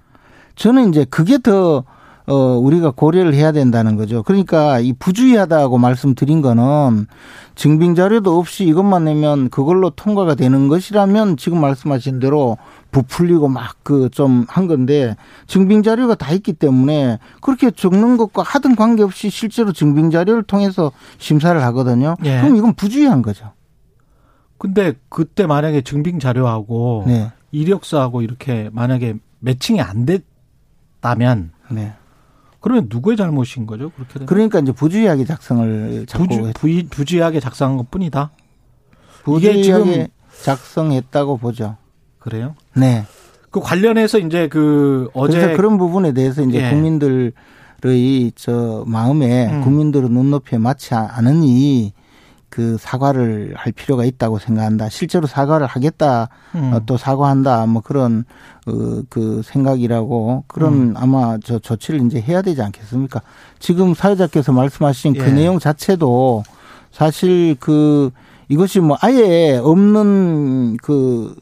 저는 이제 그게 더, 어, 우리가 고려를 해야 된다는 거죠. 그러니까 이 부주의하다고 말씀드린 거는 증빙 자료도 없이 이것만 내면 그걸로 통과가 되는 것이라면 지금 말씀하신 대로 부풀리고 막 그 좀 한 건데 증빙 자료가 다 있기 때문에 그렇게 적는 것과 하등 관계없이 실제로 증빙 자료를 통해서 심사를 하거든요. 예. 그럼 이건 부주의한 거죠. 근데 그때 만약에 증빙 자료하고 네. 이력서하고 이렇게 만약에 매칭이 안 됐다면 네. 그러면 누구의 잘못인 거죠? 그렇게 되면 그러니까 이제 부주의하게 작성을 부주, 부이, 부주의하게 작성한 것 뿐이다. 부주의하게 지금- 작성했다고 보죠. 그래요? 네. 그 관련해서 이제 그 어제 그래서 그런 부분에 대해서 이제 예. 국민들의 저 마음에 음. 국민들의 눈높이에 맞지 않으니 그 사과를 할 필요가 있다고 생각한다. 실제로 사과를 하겠다. 음. 어, 또 사과한다. 뭐 그런 어, 그 생각이라고 그런 음. 아마 저 조치를 이제 해야 되지 않겠습니까? 지금 사회자께서 말씀하신 그 예. 내용 자체도 사실 그 이것이 뭐 아예 없는 그,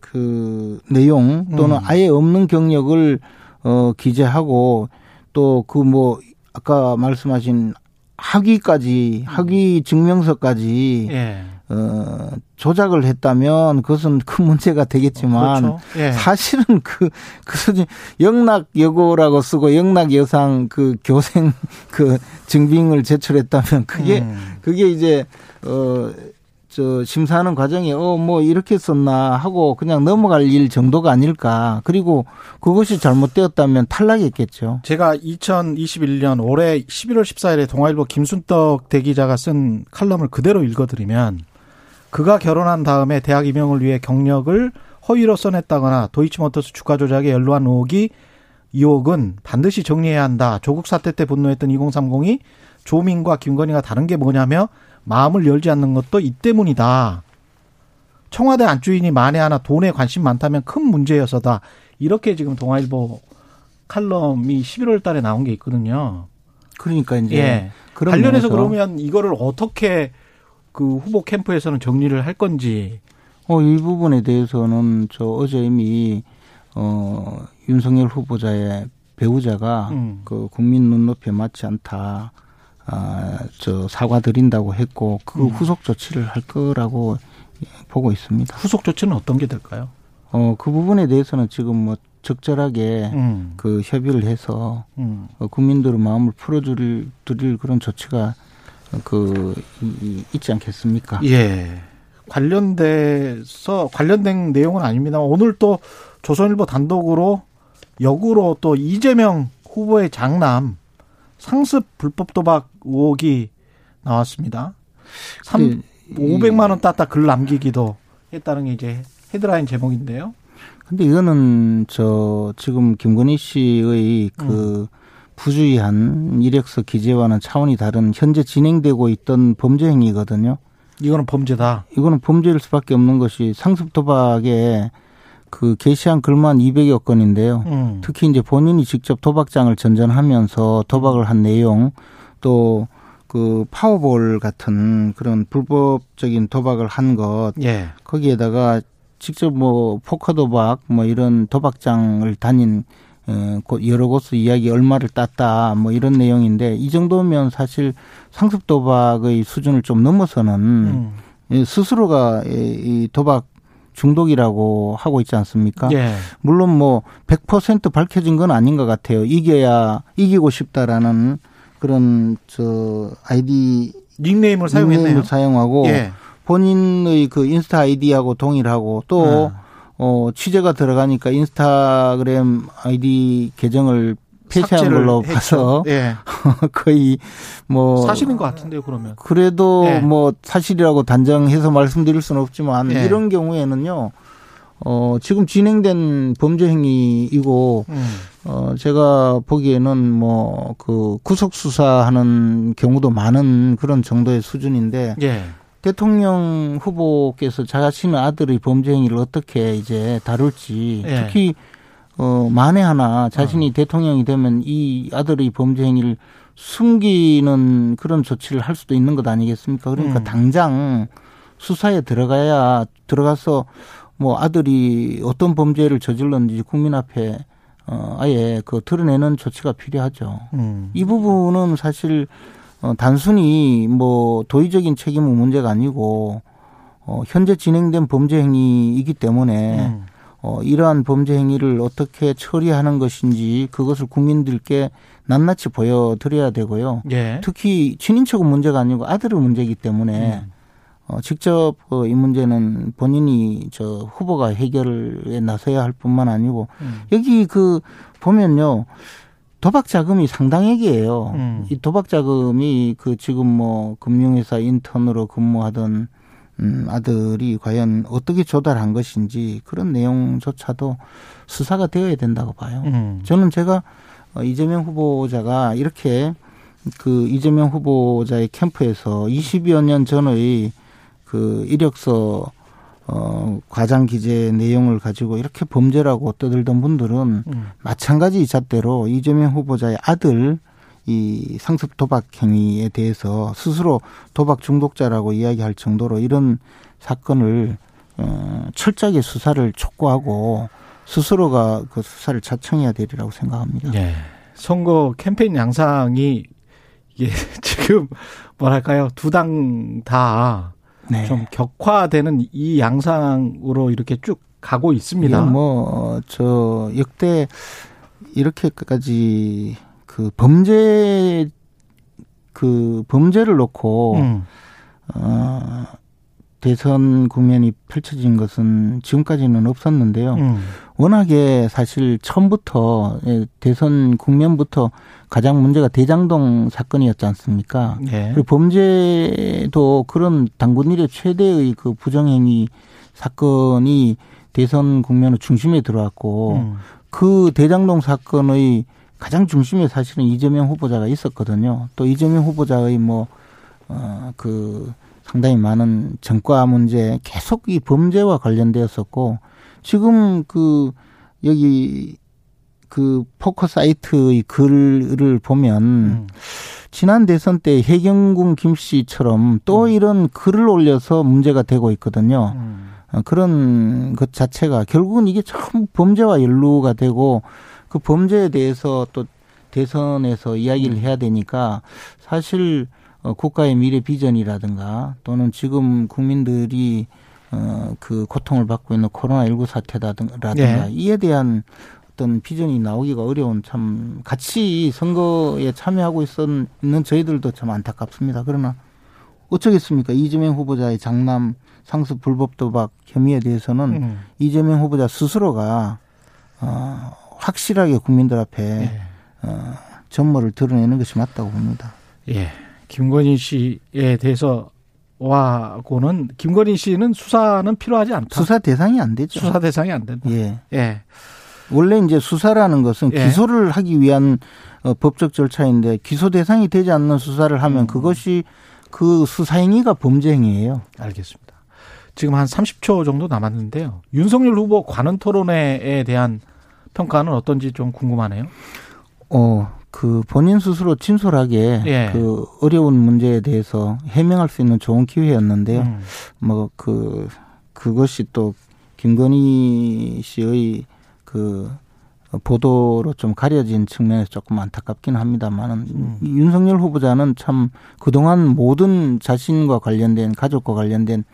그 내용 또는 음. 아예 없는 경력을 어, 기재하고 또 그 뭐 아까 말씀하신 학위까지 학위 증명서까지 예. 어, 조작을 했다면 그것은 큰 문제가 되겠지만 그렇죠. 예. 사실은 그, 그 수준, 영락 여고라고 쓰고 영락 여상 그 교생 그 증빙을 제출했다면 그게, 음. 그게 이제, 어, 저 심사하는 과정에 어 뭐 이렇게 썼나 하고 그냥 넘어갈 일 정도가 아닐까 그리고 그것이 잘못되었다면 탈락했겠죠. 제가 2021년 올해 11월 14일에 동아일보 김순떡 대기자가 쓴 칼럼을 그대로 읽어드리면 그가 결혼한 다음에 대학 임용을 위해 경력을 허위로 써냈다거나 도이치모터스 주가 조작에 연루한 의혹이 의혹은 반드시 정리해야 한다. 조국 사태 때 분노했던 2030이 조민과 김건희가 다른 게 뭐냐며 마음을 열지 않는 것도 이 때문이다. 청와대 안주인이 만에 하나 돈에 관심 많다면 큰 문제여서다. 이렇게 지금 동아일보 칼럼이 11월 달에 나온 게 있거든요. 그러니까 이제 예. 관련해서 그러면 이거를 어떻게 그 후보 캠프에서는 정리를 할 건지. 어, 이 부분에 대해서는 저 어제 이미 어 윤석열 후보자의 배우자가 음. 그 국민 눈높이에 맞지 않다. 아, 저 사과드린다고 했고 그 음. 후속 조치를 할 거라고 보고 있습니다. 후속 조치는 어떤 게 될까요? 어, 그 부분에 대해서는 지금 뭐 적절하게 음. 그 협의를 해서 음. 어, 국민들의 마음을 풀어줄 드릴 그런 조치가 그 이- 이- 있지 않겠습니까? 예. 관련돼서 관련된 내용은 아닙니다. 오늘 또 조선일보 단독으로 역으로 또 이재명 후보의 장남 상습 불법 도박 의혹이 나왔습니다. 삼 네, 500만 원 땄다 글 남기기도 했다는 게 이제 헤드라인 제목인데요. 근데 이거는 저 지금 김건희 씨의 그 부주의한 이력서 기재와는 차원이 다른 현재 진행되고 있던 범죄 행위거든요. 이거는 범죄다. 이거는 범죄일 수밖에 없는 것이 상습 도박에 그 게시한 글만 200여 건인데요. 음. 특히 이제 본인이 직접 도박장을 전전하면서 도박을 한 내용 또 그 파워볼 같은 그런 불법적인 도박을 한 것 예. 거기에다가 직접 뭐 포커 도박 뭐 이런 도박장을 다닌 어, 고- 여러 곳의 이야기 얼마를 땄다 뭐 이런 내용인데 이 정도면 사실 상습 도박의 수준을 좀 넘어서는 음. 이 스스로가 이- 이 도박 중독이라고 하고 있지 않습니까? 예. 물론 뭐 100% 밝혀진 건 아닌 것 같아요. 이겨야 이기고 싶다라는 그런 저 아이디 닉네임을 사용했네요. 닉네임을 사용하고 예. 본인의 그 인스타 아이디하고 동일하고 또 아. 어, 취재가 들어가니까 인스타그램 아이디 계정을 폐쇄한 걸로 했죠. 봐서 예. 거의 뭐 사실인 것 같은데요, 그러면. 그래도 예. 뭐 사실이라고 단정해서 말씀드릴 수는 없지만 예. 이런 경우에는요. 어, 지금 진행된 범죄 행위이고 음. 어, 제가 보기에는 뭐 그 구속 수사하는 경우도 많은 그런 정도의 수준인데 예. 대통령 후보께서 자신의 아들의 범죄 행위를 어떻게 이제 다룰지 예. 특히 어 만에 하나 자신이 대통령이 되면 이 아들의 범죄 행위를 숨기는 그런 조치를 할 수도 있는 것 아니겠습니까? 그러니까 음. 당장 수사에 들어가야 들어가서 뭐 아들이 어떤 범죄를 저질렀는지 국민 앞에 어 아예 그 드러내는 조치가 필요하죠. 음. 이 부분은 사실 어, 단순히 뭐 도의적인 책임은 문제가 아니고 어, 현재 진행된 범죄 행위이기 때문에 음. 어, 이러한 범죄 행위를 어떻게 처리하는 것인지 그것을 국민들께 낱낱이 보여드려야 되고요. 예. 특히 친인척은 문제가 아니고 아들의 문제이기 때문에 음. 어, 직접 어, 이 문제는 본인이 저 후보가 해결에 나서야 할 뿐만 아니고 음. 여기 그 보면요. 도박 자금이 상당액이에요. 음. 이 도박 자금이 그 지금 뭐 금융회사 인턴으로 근무하던 음, 아들이 과연 어떻게 조달한 것인지 그런 내용조차도 수사가 되어야 된다고 봐요. 음. 저는 제가 어, 이재명 후보자가 이렇게 그 이재명 후보자의 캠프에서 20여 년 전의 그 이력서 어 과장 기재 내용을 가지고 이렇게 범죄라고 떠들던 분들은 음. 마찬가지 잣대로 이재명 후보자의 아들 이 상습 도박 행위에 대해서 스스로 도박 중독자라고 이야기할 정도로 이런 사건을 어 철저하게 수사를 촉구하고 스스로가 그 수사를 자청해야 되리라고 생각합니다. 예. 선거 캠페인 양상이 이게 지금 뭐랄까요 두 당 다좀 네. 격화되는 이 양상으로 이렇게 쭉 가고 있습니다. 뭐저 역대 이렇게까지 그 범죄 그 범죄를 놓고 음. 어 대선 국면이 펼쳐진 것은 지금까지는 없었는데요. 음. 워낙에 사실 처음부터 예, 대선 국면부터 가장 문제가 대장동 사건이었지 않습니까? 예. 그리고 범죄도 그런 당군 일의 최대의 그 부정행위 사건이 대선 국면의 중심에 들어왔고 음. 그 대장동 사건의 가장 중심에 사실은 이재명 후보자가 있었거든요. 또 이재명 후보자의 뭐, 어, 그 상당히 많은 전과 문제 계속 이 범죄와 관련되었었고 지금 그 여기 그 포커 사이트의 글을 보면 음. 지난 대선 때 해경군 김 씨처럼 또 음. 이런 글을 올려서 문제가 되고 있거든요. 음. 어, 그런 것 자체가 결국은 이게 참 범죄와 연루가 되고 그 범죄에 대해서 또 대선에서 이야기를 해야 되니까 사실 어, 국가의 미래 비전이라든가 또는 지금 국민들이 어, 그 고통을 받고 있는 코로나19 사태라든가 네. 이에 대한 어떤 비전이 나오기가 어려운 참 같이 선거에 참여하고 있었는 저희들도 참 안타깝습니다. 그러나 어쩌겠습니까? 이재명 후보자의 장남 상습 불법 도박 혐의에 대해서는 음. 이재명 후보자 스스로가 어, 확실하게 국민들 앞에 예. 어, 전모를 드러내는 것이 맞다고 봅니다. 예. 김건희 씨에 대해서 와고는 김건희 씨는 수사는 필요하지 않다. 수사 대상이 안 되죠. 수사 대상이 안 된다. 예. 예. 원래 이제 수사라는 것은 예. 기소를 하기 위한 어, 법적 절차인데 기소 대상이 되지 않는 수사를 하면 음. 그것이 그 수사 행위가 범죄 행위예요. 알겠습니다. 지금 한 30초 정도 남았는데요. 윤석열 후보 관훈 토론회에 대한 평가는 어떤지 좀 궁금하네요. 어, 그 본인 스스로 진솔하게 예. 그 어려운 문제에 대해서 해명할 수 있는 좋은 기회였는데요. 음. 뭐그 그것이 또 김건희 씨의 그 보도로 좀 가려진 측면에서 조금 안타깝긴 합니다만은 음. 윤석열 후보자는 참 그동안 모든 자신과 관련된 가족과 관련된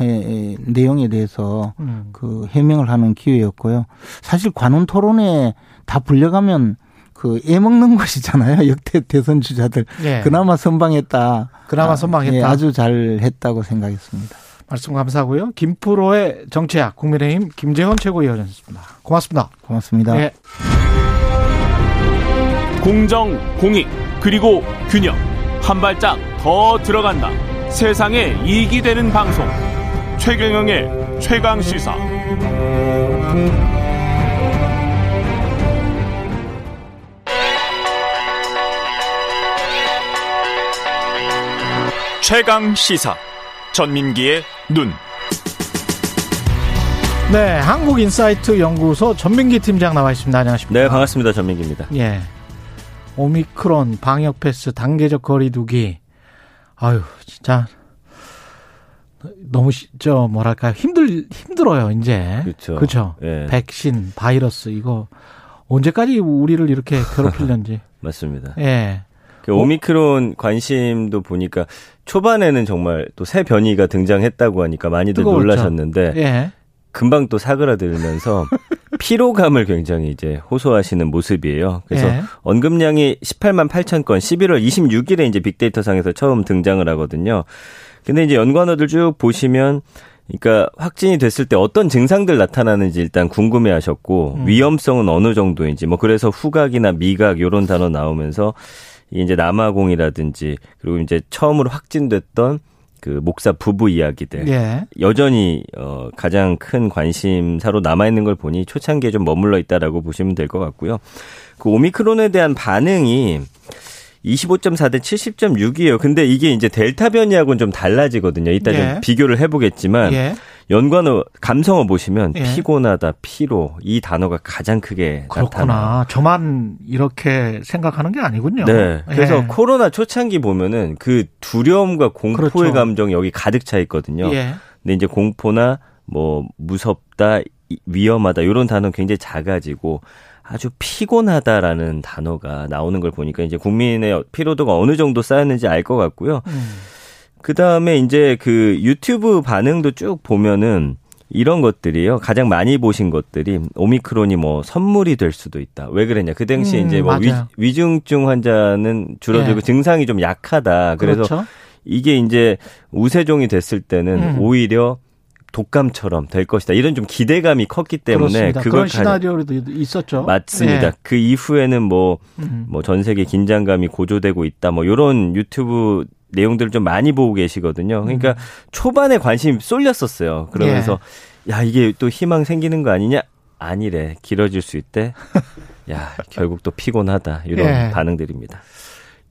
해, 내용에 대해서 음. 그 해명을 하는 기회였고요. 사실 관훈 토론에 다 불려가면 그 애먹는 것이잖아요. 역대 대선 주자들. 예. 그나마 선방했다. 그나마 아, 선방했다. 예, 아주 잘 했다고 생각했습니다. 말씀 감사하고요. 김프로의 정치학 국민의힘 김재원 최고위원이었습니다. 고맙습니다. 고맙습니다. 예. 공정, 공익, 그리고 균형. 한 발짝 더 들어간다. 세상에 이익이 되는 방송. 최경영의 최강 시사. 최강 시사 전민기의 눈. 네, 한국인사이트 연구소 전민기 팀장 나와 있습니다. 안녕하십니까? 네, 반갑습니다. 전민기입니다. 예. 오미크론 방역 패스 단계적 거리두기. 아유, 진짜 너무 저 뭐랄까 힘들 힘들어요 이제. 그렇죠. 그렇죠. 예. 백신, 바이러스 이거 언제까지 우리를 이렇게 괴롭힐는지. 맞습니다. 예. 그 오미크론 관심도 보니까 초반에는 정말 또 새 변이가 등장했다고 하니까 많이들 뜨거웠죠. 놀라셨는데 예. 금방 또 사그라들면서 피로감을 굉장히 이제 호소하시는 모습이에요. 그래서 예. 언급량이 18만 8천 건 11월 26일에 이제 빅데이터 상에서 처음 등장을 하거든요. 근데 이제 연관어들 쭉 보시면 그러니까 확진이 됐을 때 어떤 증상들 나타나는지 일단 궁금해 하셨고 음. 위험성은 어느 정도인지 뭐 그래서 후각이나 미각 요런 단어 나오면서 이제 남아공이라든지 그리고 이제 처음으로 확진됐던 그 목사 부부 이야기들 예. 여전히 어 가장 큰 관심사로 남아 있는 걸 보니 초창기에 좀 머물러 있다라고 보시면 될 것 같고요. 그 오미크론에 대한 반응이 25.4대 70.6이에요. 근데 이게 이제 델타 변이하고는 좀 달라지거든요. 이따 예. 좀 비교를 해보겠지만 예. 연관어 감성어 보시면 예. 피곤하다, 피로 이 단어가 가장 크게 그렇구나. 나타나요. 저만 이렇게 생각하는 게 아니군요. 네. 그래서 예. 코로나 초창기 보면은 그 두려움과 공포의 그렇죠. 감정이 여기 가득 차 있거든요. 예. 근데 이제 공포나 뭐 무섭다, 위험하다 이런 단어는 굉장히 작아지고 아주 피곤하다라는 단어가 나오는 걸 보니까 이제 국민의 피로도가 어느 정도 쌓였는지 알 것 같고요. 음. 그 다음에 이제 그 유튜브 반응도 쭉 보면은 이런 것들이요. 가장 많이 보신 것들이 오미크론이 뭐 선물이 될 수도 있다. 왜 그랬냐. 그 당시에 음, 이제 뭐 위, 중증 환자는 줄어들고 예. 증상이 좀 약하다. 그래서 그렇죠? 이게 이제 우세종이 됐을 때는 음. 오히려 독감처럼 될 것이다. 이런 좀 기대감이 컸기 때문에 그렇습니다. 그런 시나리오도 있었죠. 맞습니다. 네. 그 이후에는 뭐 뭐전 음. 세계 긴장감이 고조되고 있다. 뭐 이런 유튜브 내용들을 좀 많이 보고 계시거든요. 그러니까 음. 초반에 관심이 쏠렸었어요. 그러면서 예. 야 이게 또 희망 생기는 거 아니냐? 아니래 길어질 수 있대. 야 결국 또 피곤하다 이런 예. 반응들입니다.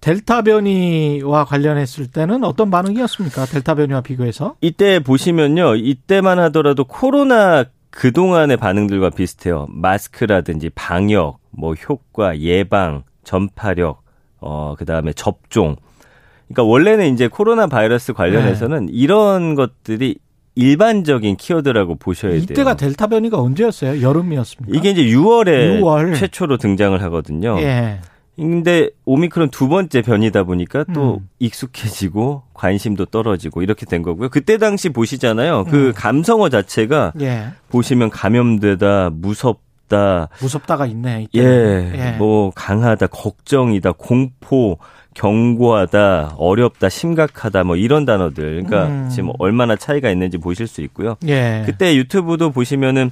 델타 변이와 관련했을 때는 어떤 반응이었습니까? 델타 변이와 비교해서? 이때 보시면요. 이때만 하더라도 코로나 그동안의 반응들과 비슷해요. 마스크라든지 방역, 뭐 효과, 예방, 전파력, 어, 그 다음에 접종. 그러니까 원래는 이제 코로나 바이러스 관련해서는 네. 이런 것들이 일반적인 키워드라고 보셔야 돼요. 이때가 델타 변이가 언제였어요? 여름이었습니까? 이게 이제 6월에 6월. 최초로 등장을 하거든요. 예. 근데 오미크론 두 번째 변이다 보니까 또 음. 익숙해지고 관심도 떨어지고 이렇게 된 거고요. 그때 당시 보시잖아요. 그 음. 감성어 자체가 예. 보시면 감염되다, 무섭다, 무섭다가 있네. 예, 예, 뭐 강하다, 걱정이다, 공포, 경고하다, 어렵다, 심각하다, 뭐 이런 단어들. 그러니까 음. 지금 얼마나 차이가 있는지 보실 수 있고요. 예. 그때 유튜브도 보시면은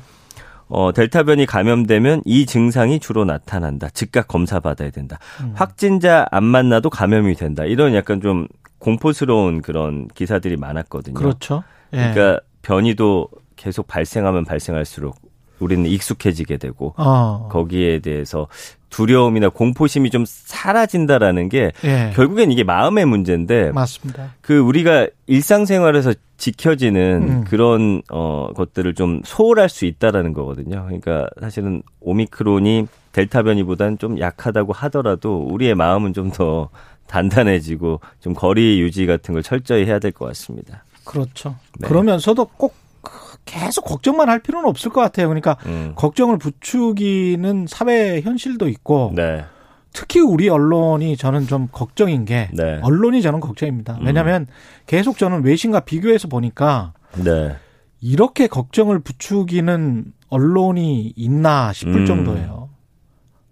어, 델타 변이 감염되면 이 증상이 주로 나타난다. 즉각 검사 받아야 된다. 음. 확진자 안 만나도 감염이 된다. 이런 약간 좀 공포스러운 그런 기사들이 많았거든요. 그렇죠. 예. 그러니까 변이도 계속 발생하면 발생할수록 우리는 익숙해지게 되고 어. 거기에 대해서 두려움이나 공포심이 좀 사라진다라는 게 예. 결국엔 이게 마음의 문제인데 맞습니다. 그 우리가 일상생활에서 지켜지는 음. 그런 어 것들을 좀 소홀할 수 있다라는 거거든요. 그러니까 사실은 오미크론이 델타 변이보다는 좀 약하다고 하더라도 우리의 마음은 좀 더 단단해지고 좀 거리 유지 같은 걸 철저히 해야 될 것 같습니다. 그렇죠. 네. 그러면서도 꼭 계속 걱정만 할 필요는 없을 것 같아요. 그러니까 음. 걱정을 부추기는 사회 현실도 있고 네. 특히 우리 언론이 저는 좀 걱정인 게 네. 언론이 저는 걱정입니다. 음. 왜냐하면 음. 계속 저는 외신과 비교해서 보니까 네. 이렇게 걱정을 부추기는 언론이 있나 싶을 음. 정도예요.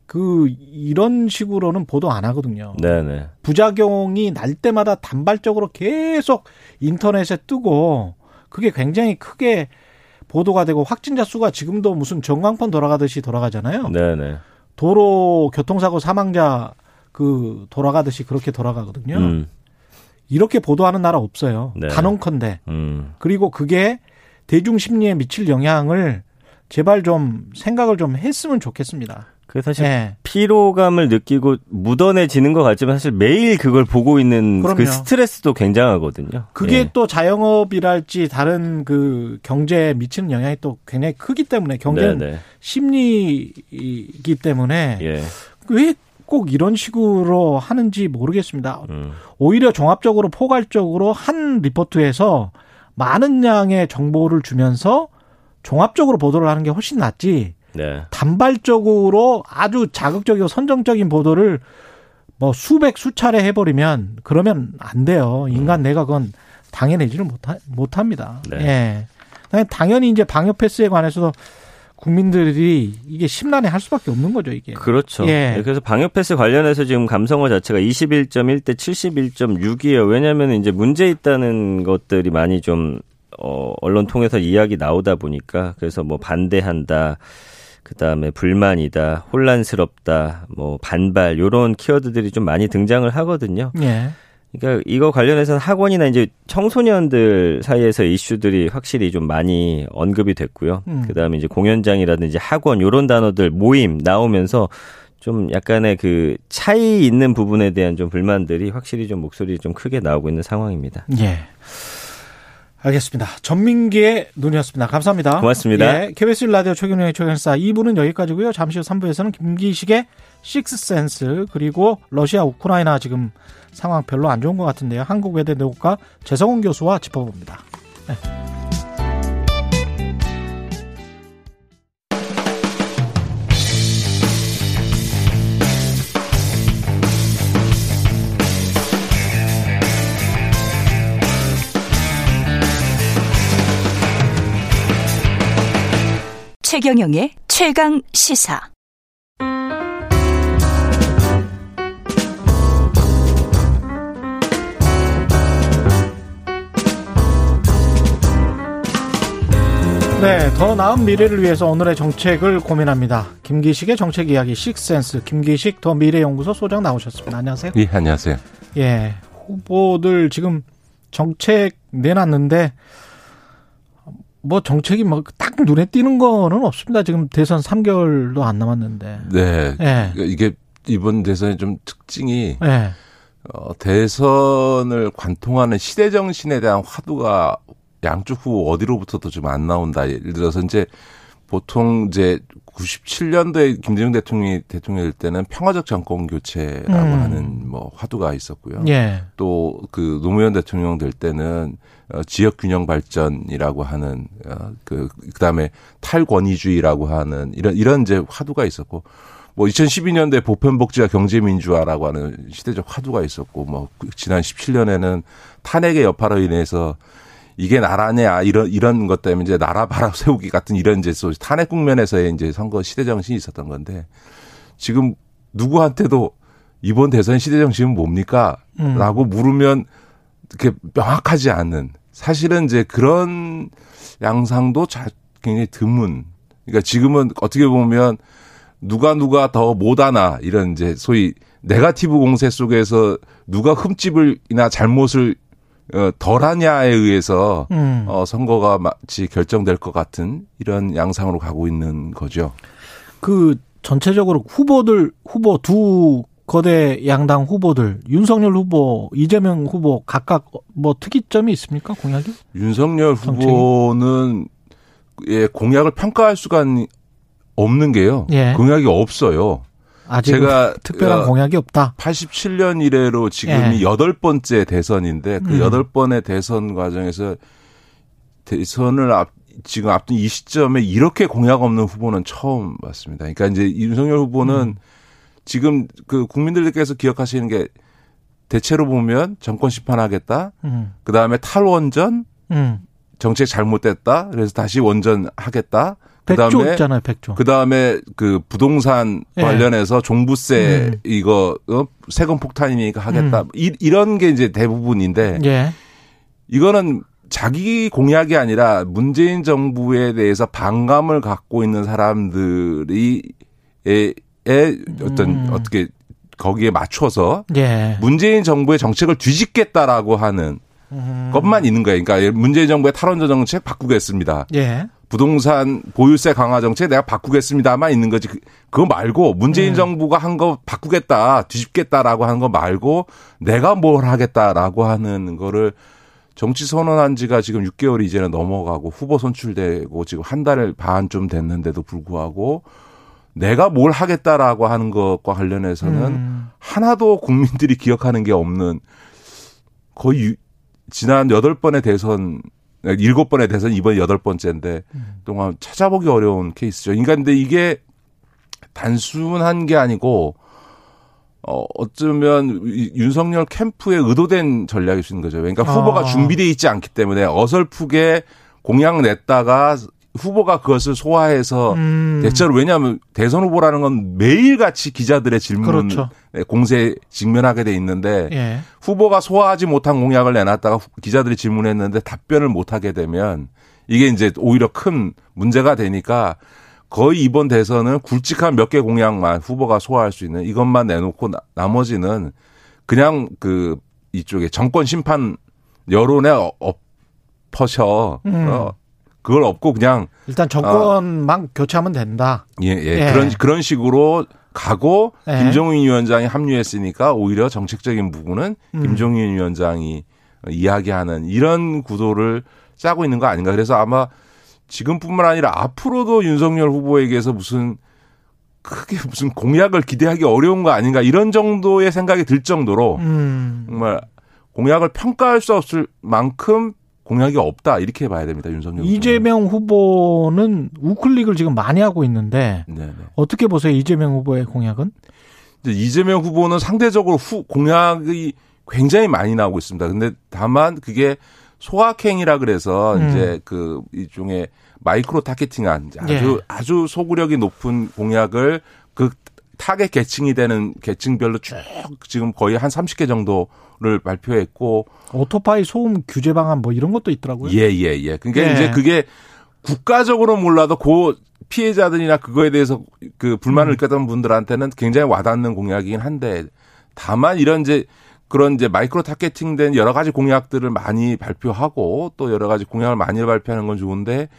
그 이런 식으로는 보도 안 하거든요. 네네. 네. 부작용이 날 때마다 단발적으로 계속 인터넷에 뜨고 그게 굉장히 크게 보도가 되고 확진자 수가 지금도 무슨 전광판 돌아가듯이 돌아가잖아요. 네네. 도로 교통사고 사망자 그 돌아가듯이 그렇게 돌아가거든요. 음. 이렇게 보도하는 나라 없어요. 네. 단언컨대. 음. 그리고 그게 대중 심리에 미칠 영향을 제발 좀 생각을 좀 했으면 좋겠습니다. 그 사실 네. 피로감을 느끼고 묻어내지는 것 같지만 사실 매일 그걸 보고 있는 그 그럼요. 그 스트레스도 굉장하기 그게 네. 또 자영업이랄지 다른 그 경제에 미치는 영향이 또 굉장히 크기 때문에 경제는 네네. 네. 심리이기 때문에 예. 왜꼭 이런 식으로 하는지 모르겠습니다. 음. 오히려 종합적으로 포괄적으로 한 리포트에서 많은 양의 정보를 주면서 종합적으로 보도를 하는 게 훨씬 낫지. 네. 단발적으로 아주 자극적이고 선정적인 보도를 뭐 수백 수차례 해버리면 그러면 안 돼요. 인간 내가 그건 당해내지를 못하, 못합니다. 네. 예. 당연히 이제 방역 패스에 관해서도 국민들이 이게 심란해 할 수밖에 없는 거죠, 이게. 그렇죠. 예. 네, 그래서 방역 패스 관련해서 지금 감성어 자체가 21.1 대 71.6이에요. 왜냐하면 이제 문제 있다는 것들이 많이 좀 어, 언론 통해서 이야기 나오다 보니까 그래서 뭐 반대한다. 그 다음에 불만이다, 혼란스럽다, 뭐 반발 요런 키워드들이 좀 많이 등장을 하거든요. 예. 그러니까 이거 관련해서는 학원이나 이제 청소년들 사이에서 이슈들이 확실히 좀 많이 언급이 됐고요. 음. 그다음에 이제 공연장이라든지 학원 요런 단어들 모임 나오면서 좀 약간의 그 차이 있는 부분에 대한 좀 불만들이 확실히 좀 목소리 좀 크게 나오고 있는 상황입니다. 예. 알겠습니다. 전민기의 눈이었습니다. 감사합니다. 고맙습니다. 예, KBS 라디오 최경영의 최경사 2부는 여기까지고요. 잠시 후 3부에서는 김기식의 식스센스 그리고 러시아 우크라이나 지금 상황 별로 안 좋은 것 같은데요. 한국외대 내국과 재성훈 교수와 짚어봅니다. 네. 최경영의 최강 시사. 네, 더 나은 미래를 위해서 오늘의 정책을 고민합니다. 김기식의 정책 이야기 식센스 김기식 더 미래연구소 소장 나오셨습니다. 안녕하세요. 예, 안녕하세요. 예, 후보들 지금 정책 내놨는데 뭐 정책이 뭐딱딱 눈에 띄는 거는 없습니다. 지금 대선 3개월도 안 남았는데. 네. 네. 이게 이번 대선의 좀 특징이 네. 어, 대선을 관통하는 시대 정신에 대한 화두가 양쪽 후보 어디로부터도 좀 안 나온다. 예를 들어서 이제 보통 이제 97년도에 김대중 대통령이 대통령 될 때는 평화적 정권 교체라고 음. 하는 뭐 화두가 있었고요. 예. 또그 노무현 대통령 될 때는 어, 지역 균형 발전이라고 하는 어, 그 그다음에 탈권위주의라고 하는 이런 이런 이제 화두가 있었고 뭐 2012년도에 보편복지와 경제민주화라고 하는 시대적 화두가 있었고 뭐 지난 17년에는 탄핵의 여파로 인해서 이게 나라냐 이런 이런 것 때문에 이제 나라 바라 세우기 같은 이런 이제 탄핵 국면에서의 이제 선거 시대 정신이 있었던 건데 지금 누구한테도 이번 대선 시대 정신은 뭡니까?라고 음. 물으면 이렇게 명확하지 않는 사실은 이제 그런 양상도 굉장히 드문. 그러니까 지금은 어떻게 보면 누가 누가 더 못하나 이런 이제 소위 네가티브 공세 속에서 누가 흠집을이나 잘못을 어, 덜하냐에 의해서 음. 어, 선거가 마치 결정될 것 같은 이런 양상으로 가고 있는 거죠. 그 전체적으로 후보들 후보 두 거대 양당 후보들 윤석열 후보, 이재명 후보 각각 뭐 특이점이 있습니까 공약이? 윤석열 후보는 예, 공약을 평가할 수가 없는 게요. 예. 공약이 없어요. 아직 제가 특별한 어, 공약이 없다. 87년 이래로 지금이 예. 여덟 예. 번째 대선인데 그 음. 여덟 음. 번의 대선 과정에서 대선을 앞 지금 앞둔 이 시점에 이렇게 공약 없는 후보는 처음 봤습니다. 그러니까 이제 윤석열 후보는 음. 지금 그 국민들께서 기억하시는 게 대체로 보면 정권 심판하겠다. 음. 그 다음에 탈원전, 음. 정책 잘못됐다. 그래서 다시 원전 하겠다. 그다음에 있잖아요, 백조. 그다음에 그 부동산 예. 관련해서 종부세 음. 이거 어? 세금 폭탄이니까 하겠다. 음. 이, 이런 게 이제 대부분인데 예. 이거는 자기 공약이 아니라 문재인 정부에 대해서 반감을 갖고 있는 사람들이 어떤 음. 어떻게 거기에 맞춰서 예. 문재인 정부의 정책을 뒤집겠다라고 하는 음. 것만 있는 거예요. 그러니까 문재인 정부의 탈원전 정책 바꾸겠습니다. 예. 부동산 보유세 강화 정책 내가 바꾸겠습니다만 있는 거지. 그, 그거 말고 문재인 음. 정부가 한 거 바꾸겠다, 뒤집겠다라고 하는 거 말고 내가 뭘 하겠다라고 하는 거를 정치 선언한 지가 지금 6개월이 이제는 넘어가고 후보 선출되고 지금 한 달 반 좀 됐는데도 불구하고 내가 뭘 하겠다라고 하는 것과 관련해서는 음. 하나도 국민들이 기억하는 게 없는 거의 지난 여덟 번의 대선 일곱 번의 대선 이번 여덟 번째인데 음. 동안 찾아보기 어려운 케이스죠. 그러니까 근데 이게 단순한 게 아니고 어 어쩌면 윤석열 캠프에 의도된 전략일 수 있는 거죠. 그러니까 후보가 아. 준비돼 있지 않기 때문에 어설프게 공약 냈다가 후보가 그것을 소화해서 음. 대체로 왜냐하면 대선 후보라는 건 매일같이 기자들의 질문 그렇죠. 공세에 직면하게 돼 있는데 예. 후보가 소화하지 못한 공약을 내놨다가 기자들이 질문했는데 답변을 못 하게 되면 이게 이제 오히려 큰 문제가 되니까 거의 이번 대선은 굵직한 몇 개 공약만 후보가 소화할 수 있는 이것만 내놓고 나, 머지는 그냥 그 이쪽에 정권 심판 여론에 엎어셔 음. 어, 그걸 없고 그냥 일단 정권만 어, 교체하면 된다. 예, 예, 예. 그런 그런 식으로 가고 예. 김종인 위원장이 합류했으니까 오히려 정책적인 부분은 음. 김종인 위원장이 이야기하는 이런 구도를 짜고 있는 거 아닌가. 그래서 아마 지금뿐만 아니라 앞으로도 윤석열 후보에게서 무슨 크게 무슨 공약을 기대하기 어려운 거 아닌가 이런 정도의 생각이 들 정도로 음. 정말 공약을 평가할 수 없을 만큼 공약이 없다 이렇게 봐야 됩니다 윤석열 이재명 후보는 우클릭을 지금 많이 하고 있는데 네네. 어떻게 보세요 이재명 후보의 공약은? 이제 이재명 후보는 상대적으로 후 공약이 굉장히 많이 나오고 있습니다. 근데 다만 그게 소확행이라 그래서 음. 이제 그 일종의 마이크로 타겟팅한 아주 예. 아주 소구력이 높은 공약을 그 타겟 계층이 되는 계층별로 쭉 지금 거의 한 30개 정도를 발표했고 오토바이 소음 규제 방안 뭐 이런 것도 있더라고요. 예, 예, 예. 그러니까 예. 이제 그게 국가적으로 몰라도 그 피해자들이나 그거에 대해서 그 불만을 음. 느꼈던 분들한테는 굉장히 와닿는 공약이긴 한데 다만 이런 이제 그런 이제 micro targeting된 여러 가지 공약들을 많이 발표하고 또 여러 가지 공약을 많이 발표하는 건 좋은데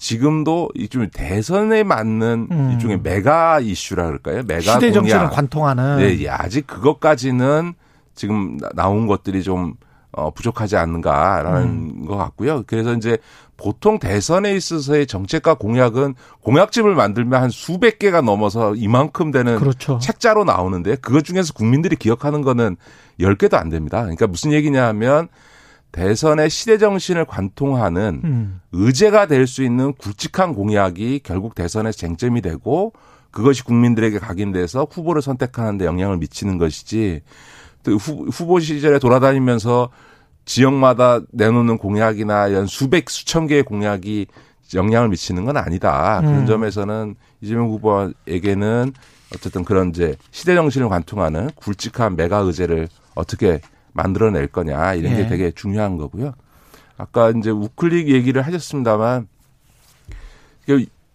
지금도 이좀 대선에 맞는 음. 일종의 메가 이슈라 그럴까요? 메가 시대 정신을 관통하는. 네, 예, 아직 그것까지는 지금 나온 것들이 좀 어, 부족하지 않는가라는 음. 것 같고요. 그래서 이제 보통 대선에 있어서의 정책과 공약은 공약집을 만들면 한 수백 개가 넘어서 이만큼 되는 그렇죠. 책자로 나오는데 그것 중에서 국민들이 기억하는 거는 10개도 안 됩니다. 그러니까 무슨 얘기냐 하면 대선의 시대 정신을 관통하는 음. 의제가 될 수 있는 굵직한 공약이 결국 대선의 쟁점이 되고 그것이 국민들에게 각인돼서 후보를 선택하는 데 영향을 미치는 것이지 또 후보 시절에 돌아다니면서 지역마다 내놓는 공약이나 이런 수백 수천 개의 공약이 영향을 미치는 건 아니다. 그런 음. 점에서는 이재명 후보에게는 어쨌든 그런 이제 시대 정신을 관통하는 굵직한 메가 의제를 어떻게 만들어낼 거냐 이런 게 네. 되게 중요한 거고요. 아까 이제 우클릭 얘기를 하셨습니다만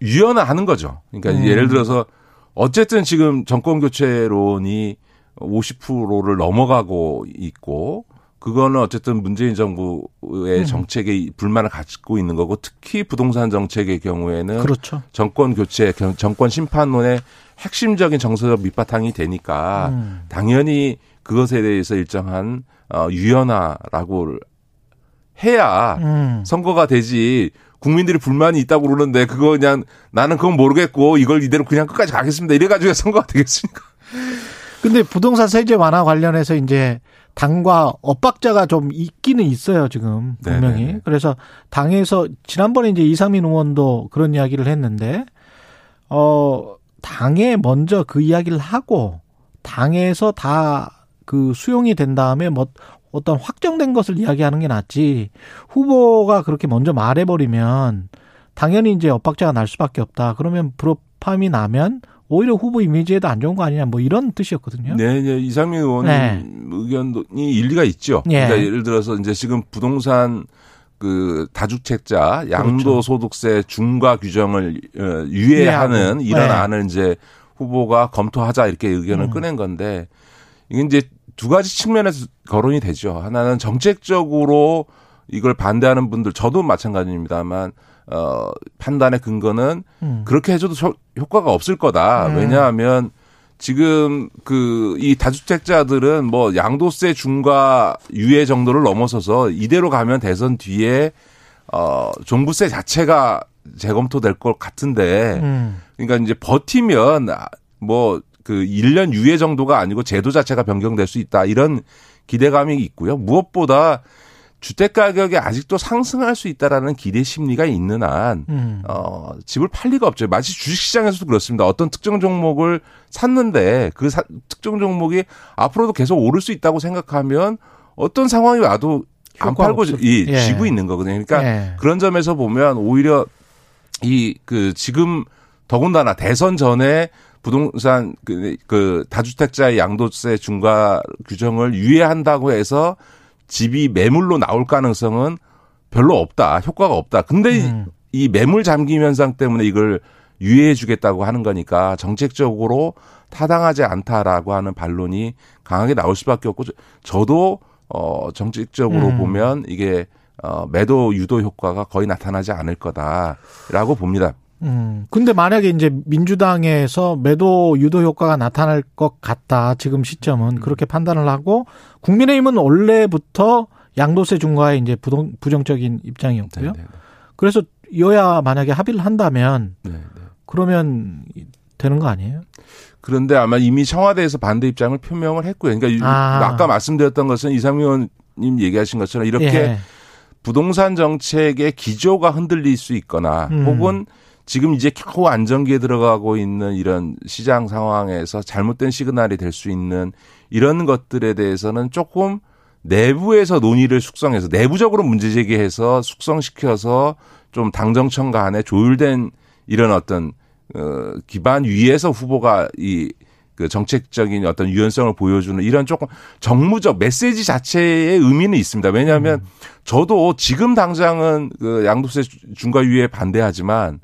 유연화하는 거죠. 그러니까 음. 예를 들어서 어쨌든 지금 정권 교체론이 50%를 넘어가고 있고 그거는 어쨌든 문재인 정부의 음. 정책에 불만을 갖고 있는 거고 특히 부동산 정책의 경우에는 그렇죠. 정권 교체, 정권 심판론의 핵심적인 정서적 밑바탕이 되니까 음. 당연히 그것에 대해서 일정한 어, 유연화라고 해야 음. 선거가 되지 국민들이 불만이 있다고 그러는데 그거 그냥 나는 그건 모르겠고 이걸 이대로 그냥 끝까지 가겠습니다. 이래 가지고 선거가 되겠습니까? 근데 부동산 세제 완화 관련해서 이제 당과 엇박자가 좀 있기는 있어요, 지금. 분명히. 네네. 그래서 당에서 지난번에 이제 이상민 의원도 그런 이야기를 했는데, 어, 당에 먼저 그 이야기를 하고, 당에서 다 그 수용이 된 다음에 뭐 어떤 확정된 것을 이야기하는 게 낫지, 후보가 그렇게 먼저 말해버리면, 당연히 이제 엇박자가 날 수밖에 없다. 그러면 불협함이 나면 오히려 후보 이미지에도 안 좋은 거 아니냐 뭐 이런 뜻이었거든요. 네, 네. 이상민 의원 네. 의견이 일리가 있죠. 네. 그러니까 예를 들어서 이제 지금 부동산 그 다주택자 양도소득세 그렇죠. 중과 규정을 어, 유예하는 이런 네. 안을 이제 후보가 검토하자 이렇게 의견을 음. 꺼낸 건데 이게 이제 두 가지 측면에서 거론이 되죠. 하나는 정책적으로 이걸 반대하는 분들 저도 마찬가지입니다만 어, 판단의 근거는 음. 그렇게 해줘도 효과가 없을 거다. 음. 왜냐하면 지금 그 이 다주택자들은 뭐 양도세 중과 유예 정도를 넘어서서 이대로 가면 대선 뒤에 어 종부세 자체가 재검토될 것 같은데 음. 그러니까 이제 버티면 뭐 그 1년 유예 정도가 아니고 제도 자체가 변경될 수 있다 이런 기대감이 있고요. 무엇보다 주택 가격이 아직도 상승할 수 있다라는 기대 심리가 있는 한, 음. 어, 집을 팔 리가 없죠. 마치 주식 시장에서도 그렇습니다. 어떤 특정 종목을 샀는데 그 사, 특정 종목이 앞으로도 계속 오를 수 있다고 생각하면 어떤 상황이 와도 안 팔고 이 예. 쥐고 있는 거거든요. 그러니까 예. 그런 점에서 보면 오히려 이 그 지금 더군다나 대선 전에 부동산 그, 그 다주택자의 양도세 중과 규정을 유예한다고 해서 집이 매물로 나올 가능성은 별로 없다. 효과가 없다. 근데 음. 이 매물 잠김 현상 때문에 이걸 유예해 주겠다고 하는 거니까 정책적으로 타당하지 않다라고 하는 반론이 강하게 나올 수밖에 없고 저도 어 정책적으로 음. 보면 이게 어 매도 유도 효과가 거의 나타나지 않을 거다라고 봅니다. 음. 근데 만약에 이제 민주당에서 매도 유도 효과가 나타날 것 같다. 지금 시점은 그렇게 판단을 하고 국민의힘은 원래부터 양도세 중과에 이제 부동, 부정적인 입장이었고요. 네네. 네, 네. 그래서 여야 만약에 합의를 한다면 네네. 네. 그러면 되는 거 아니에요? 그런데 아마 이미 청와대에서 반대 입장을 표명을 했고요. 그러니까 아. 아까 말씀드렸던 것은 이상민 의원님 얘기하신 것처럼 이렇게 예. 부동산 정책의 기조가 흔들릴 수 있거나 음. 혹은 지금 이제 겨우 안정기에 들어가고 있는 이런 시장 상황에서 잘못된 시그널이 될 수 있는 이런 것들에 대해서는 조금 내부에서 논의를 숙성해서 내부적으로 문제 제기해서 숙성시켜서 좀 당정청 간에 조율된 이런 어떤 어 기반 위에서 후보가 이그 정책적인 어떤 유연성을 보여주는 이런 조금 정무적 메시지 자체의 의미는 있습니다. 왜냐하면 음. 저도 지금 당장은 그 양도세 중과 유예 반대하지만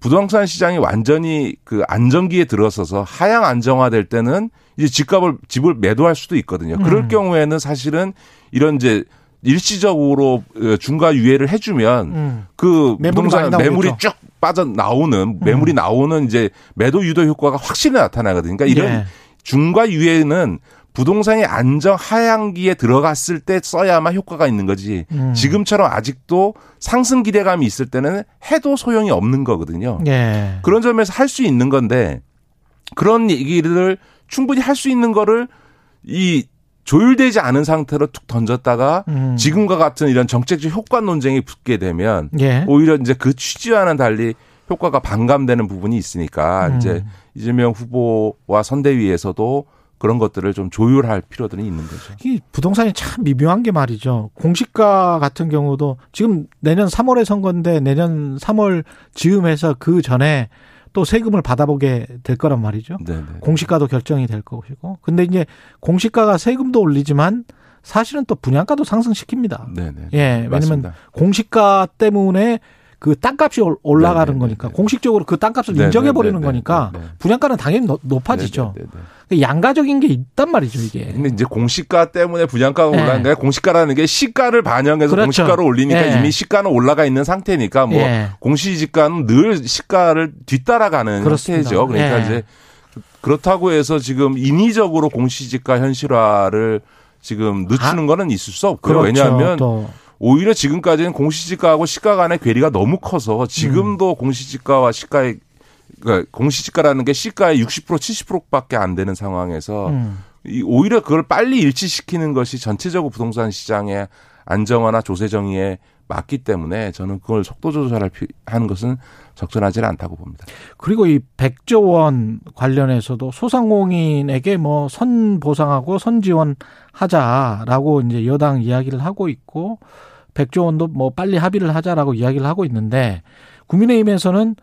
부동산 시장이 완전히 그 안정기에 들어서서 하향 안정화될 때는 이제 집값을 집을 매도할 수도 있거든요. 그럴 음. 경우에는 사실은 이런 이제 일시적으로 어, 중과 유예를 해주면 음. 그 부동산 매물이 쭉 빠져 나오는 매물이 음. 나오는 이제 매도 유도 효과가 확실히 나타나거든요. 그러니까 이런 예. 중과 유예는 부동산이 안정 하향기에 들어갔을 때 써야만 효과가 있는 거지. 음. 지금처럼 아직도 상승 기대감이 있을 때는 해도 소용이 없는 거거든요. 예. 그런 점에서 할 수 있는 건데 그런 얘기를 충분히 할 수 있는 거를 이 조율되지 않은 상태로 툭 던졌다가 음. 지금과 같은 이런 정책적 효과 논쟁이 붙게 되면 예. 오히려 이제 그 취지와는 달리 효과가 반감되는 부분이 있으니까 음. 이제 이재명 후보와 선대위에서도 그런 것들을 좀 조율할 필요들이 있는 거죠. 이 부동산이 참 미묘한 게 말이죠. 공시가 같은 경우도 지금 내년 3월에 선거인데 내년 3월 즈음해서 그 전에 또 세금을 받아보게 될 거란 말이죠. 네네. 네. 공시가도 결정이 될 것이고. 근데 이제 공시가가 세금도 올리지만 사실은 또 분양가도 상승시킵니다. 네네. 네. 예, 왜냐면. 공시가 때문에 그 땅값이 올라가는 네네네. 거니까 공식적으로 그 땅값을 인정해 버리는 거니까 분양가는 당연히 높아지죠. 그 양가적인 게 있단 말이죠 이게. 근데 이제 공시가 때문에 분양가가 네. 올라간 게 공시가라는 게 시가를 반영해서 그렇죠. 공시가로 올리니까 네. 이미 시가는 올라가 있는 상태니까 뭐 네. 공시지가는 늘 시가를 뒤따라가는 그렇습니다. 형태죠. 그러니까 이제 그렇다고 해서 지금 인위적으로 공시지가 현실화를 지금 늦추는 아, 거는 있을 수 없고요. 그렇죠. 왜냐하면 또. 오히려 지금까지는 공시지가하고 시가 간의 괴리가 너무 커서 지금도 음. 공시지가와 시가의 그러니까 공시지가라는 게 시가의 60% 70%밖에 안 되는 상황에서 음. 이 오히려 그걸 빨리 일치시키는 것이 전체적으로 부동산 시장의 안정화나 조세 정의에 맞기 때문에 저는 그걸 속도 조절할 하는 것은 적절하지는 않다고 봅니다. 그리고 이 100조 원 관련해서도 소상공인에게 뭐 선 보상하고 선 지원하자라고 이제 여당 이야기를 하고 있고 100조 원도 뭐 빨리 합의를 하자라고 이야기를 하고 있는데 국민의힘에서는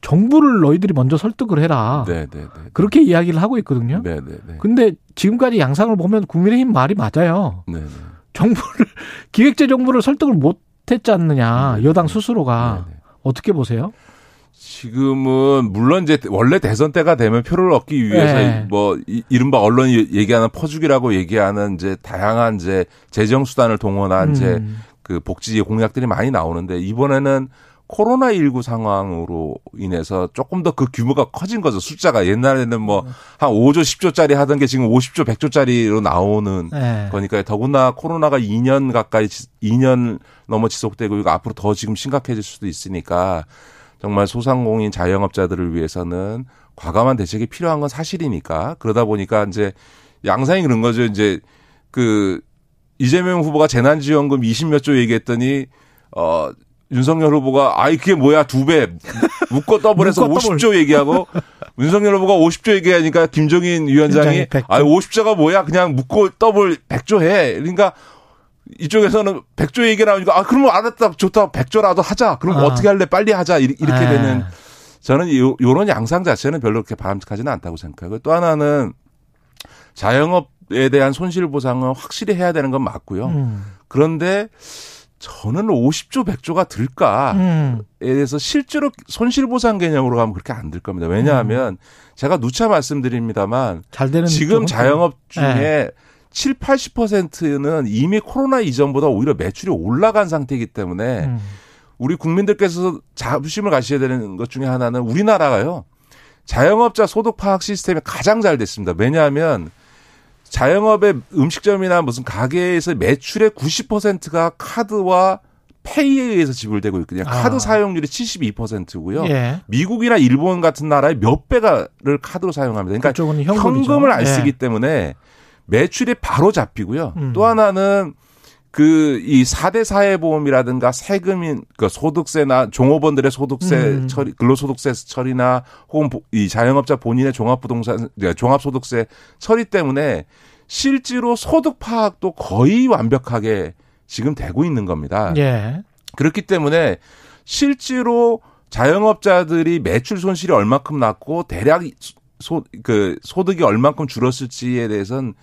정부를 너희들이 먼저 설득을 해라. 네, 네, 네. 그렇게 이야기를 하고 있거든요. 네, 네, 네. 근데 지금까지 양상을 보면 국민의힘 말이 맞아요. 네, 네. 정부를 기획재정부를 설득을 못 했지 않느냐. 네, 여당 스스로가 어떻게 보세요? 지금은 물론 이제 원래 대선 때가 되면 표를 얻기 위해서 네. 뭐 이른바 언론이 얘기하는 퍼주기라고 얘기하는 이제 다양한 이제 재정 수단을 동원한 음. 이제 그 복지 공약들이 많이 나오는데 이번에는 코로나 19 상황으로 인해서 조금 더 그 규모가 커진 거죠. 숫자가 옛날에는 뭐 한 5조, 10조짜리 하던 게 지금 50조, 100조짜리로 나오는 네. 거니까 더구나 코로나가 2년 가까이 2년 넘어 지속되고 이거 앞으로 더 지금 심각해질 수도 있으니까 정말 소상공인 자영업자들을 위해서는 과감한 대책이 필요한 건 사실이니까. 그러다 보니까 이제 양상이 그런 거죠. 이제 그 이재명 후보가 재난지원금 20몇 조 얘기했더니 어 윤석열 후보가 아이 그게 뭐야? 두 배. 묻고 더블해서 묻고 50조 더블. 얘기하고 윤석열 후보가 50조 얘기하니까 김종인 위원장이 아 50조가 뭐야? 그냥 묻고 더블 100조 해. 그러니까 이쪽에서는 100조 얘기 나오니까 아 그러면 알았다 좋다 100조라도 하자 그럼 아. 어떻게 할래 빨리 하자 이렇게 아. 되는 저는 요, 요런 양상 자체는 별로 그렇게 바람직하지는 않다고 생각하고 또 하나는 자영업에 대한 손실 보상은 확실히 해야 되는 건 맞고요. 음. 그런데 저는 50조, 100조가 들까에 음. 대해서 실제로 손실보상 개념으로 가면 그렇게 안 들 겁니다. 왜냐하면 음. 제가 누차 말씀드립니다만 지금 자영업 중에 네. 7, 80%는 이미 코로나 이전보다 오히려 매출이 올라간 상태이기 때문에 음. 우리 국민들께서 자부심을 가셔야 되는 것 중에 하나는 우리나라가요. 자영업자 소득 파악 시스템이 가장 잘 됐습니다. 왜냐하면 자영업의 음식점이나 무슨 가게에서 매출의 90%가 카드와 페이에 의해서 지불되고 있거든요. 카드 아. 사용률이 72%고요. 예. 미국이나 일본 같은 나라의 몇 배가를 카드로 사용합니다. 그러니까 현금을 안 예. 쓰기 예. 때문에 매출이 바로 잡히고요. 음. 또 하나는 그 이 4대 사회보험이라든가 세금인 그 소득세나 종업원들의 소득세 음. 처리 근로소득세 처리나 혹은 이 자영업자 본인의 종합부동산 네, 종합소득세 처리 때문에 실제로 소득 파악도 거의 완벽하게 지금 되고 있는 겁니다. 예. 그렇기 때문에 실제로 자영업자들이 매출 손실이 얼마큼 났고 대략 소, 그 소득이 얼마큼 줄었을지에 대해서는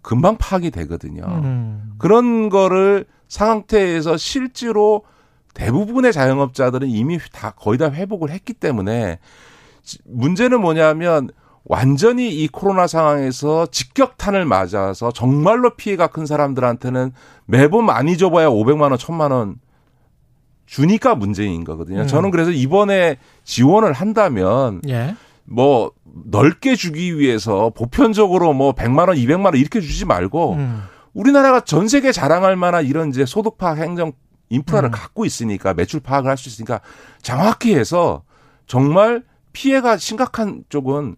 금방 파악이 되거든요. 음. 그런 거를 상태에서 실제로 대부분의 자영업자들은 이미 다 거의 다 회복을 했기 때문에 문제는 뭐냐면 완전히 이 코로나 상황에서 직격탄을 맞아서 정말로 피해가 큰 사람들한테는 매번 많이 줘봐야 500만 원, 1000만 원 주니까 문제인 거거든요. 음. 저는 그래서 이번에 지원을 한다면 예. 뭐 넓게 주기 위해서 보편적으로 뭐 100만 원, 200만 원 이렇게 주지 말고 음. 우리나라가 전 세계 자랑할 만한 이런 이제 소득 파악 행정 인프라를 음. 갖고 있으니까 매출 파악을 할 수 있으니까 정확히 해서 정말 피해가 심각한 쪽은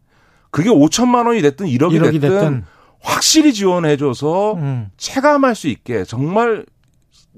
그게 5천만 원이 됐든 1억이, 1억이 됐든, 됐든, 확실히 지원해줘서 음. 체감할 수 있게 정말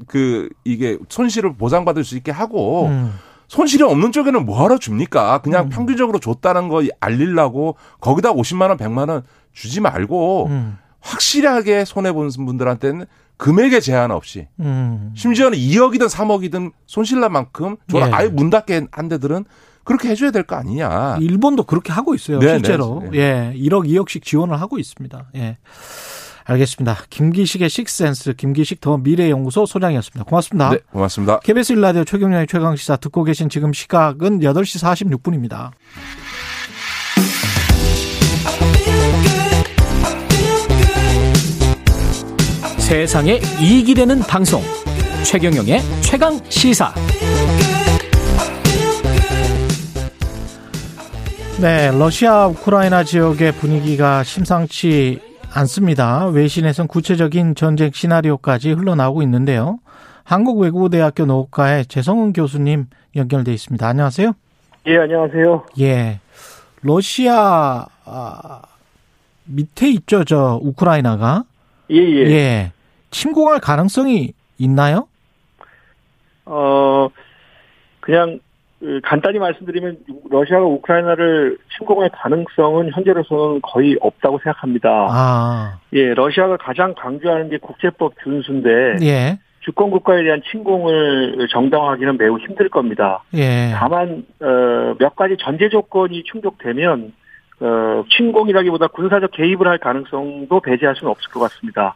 그 이게 손실을 보상받을 수 있게 하고 음. 손실이 없는 쪽에는 뭐하러 줍니까? 그냥 음. 평균적으로 줬다는 거 알리려고 거기다 50만 원, 100만 원 주지 말고 음. 확실하게 손해 본 분들한테는 금액에 제한 없이 음. 심지어는 2억이든 3억이든 손실날 만큼 저는 예. 아예 문 닫게 한 데들은 그렇게 해줘야 될 거 아니냐. 일본도 그렇게 하고 있어요. 네, 실제로. 네, 네. 예. 1억, 2억씩 지원을 하고 있습니다. 예. 알겠습니다. 김기식의 식센스, 김기식 더 미래연구소 소장이었습니다. 고맙습니다. 네, 고맙습니다. KBS 일라디오 최경련의 최강시사 듣고 계신 지금 시각은 8시 46분입니다. 세상에 이익이 되는 방송 최경영의 최강 시사 네, 러시아 우크라이나 지역의 분위기가 심상치 않습니다. 외신에선 구체적인 전쟁 시나리오까지 흘러나오고 있는데요. 한국외국어대학교 노학과의 재성은 교수님 연결돼 있습니다. 안녕하세요. 예, 안녕하세요. 예. 러시아 아, 밑에 있죠, 저 우크라이나가. 예, 예. 예. 침공할 가능성이 있나요? 어, 그냥 그 간단히 말씀드리면 러시아가 우크라이나를 침공할 가능성은 현재로서는 거의 없다고 생각합니다. 아. 예, 러시아가 가장 강조하는 게 국제법 준수인데 예. 주권 국가에 대한 침공을 정당화하기는 매우 힘들 겁니다. 예. 다만 어, 몇 가지 전제 조건이 충족되면 어, 침공이라기보다 군사적 개입을 할 가능성도 배제할 수는 없을 것 같습니다.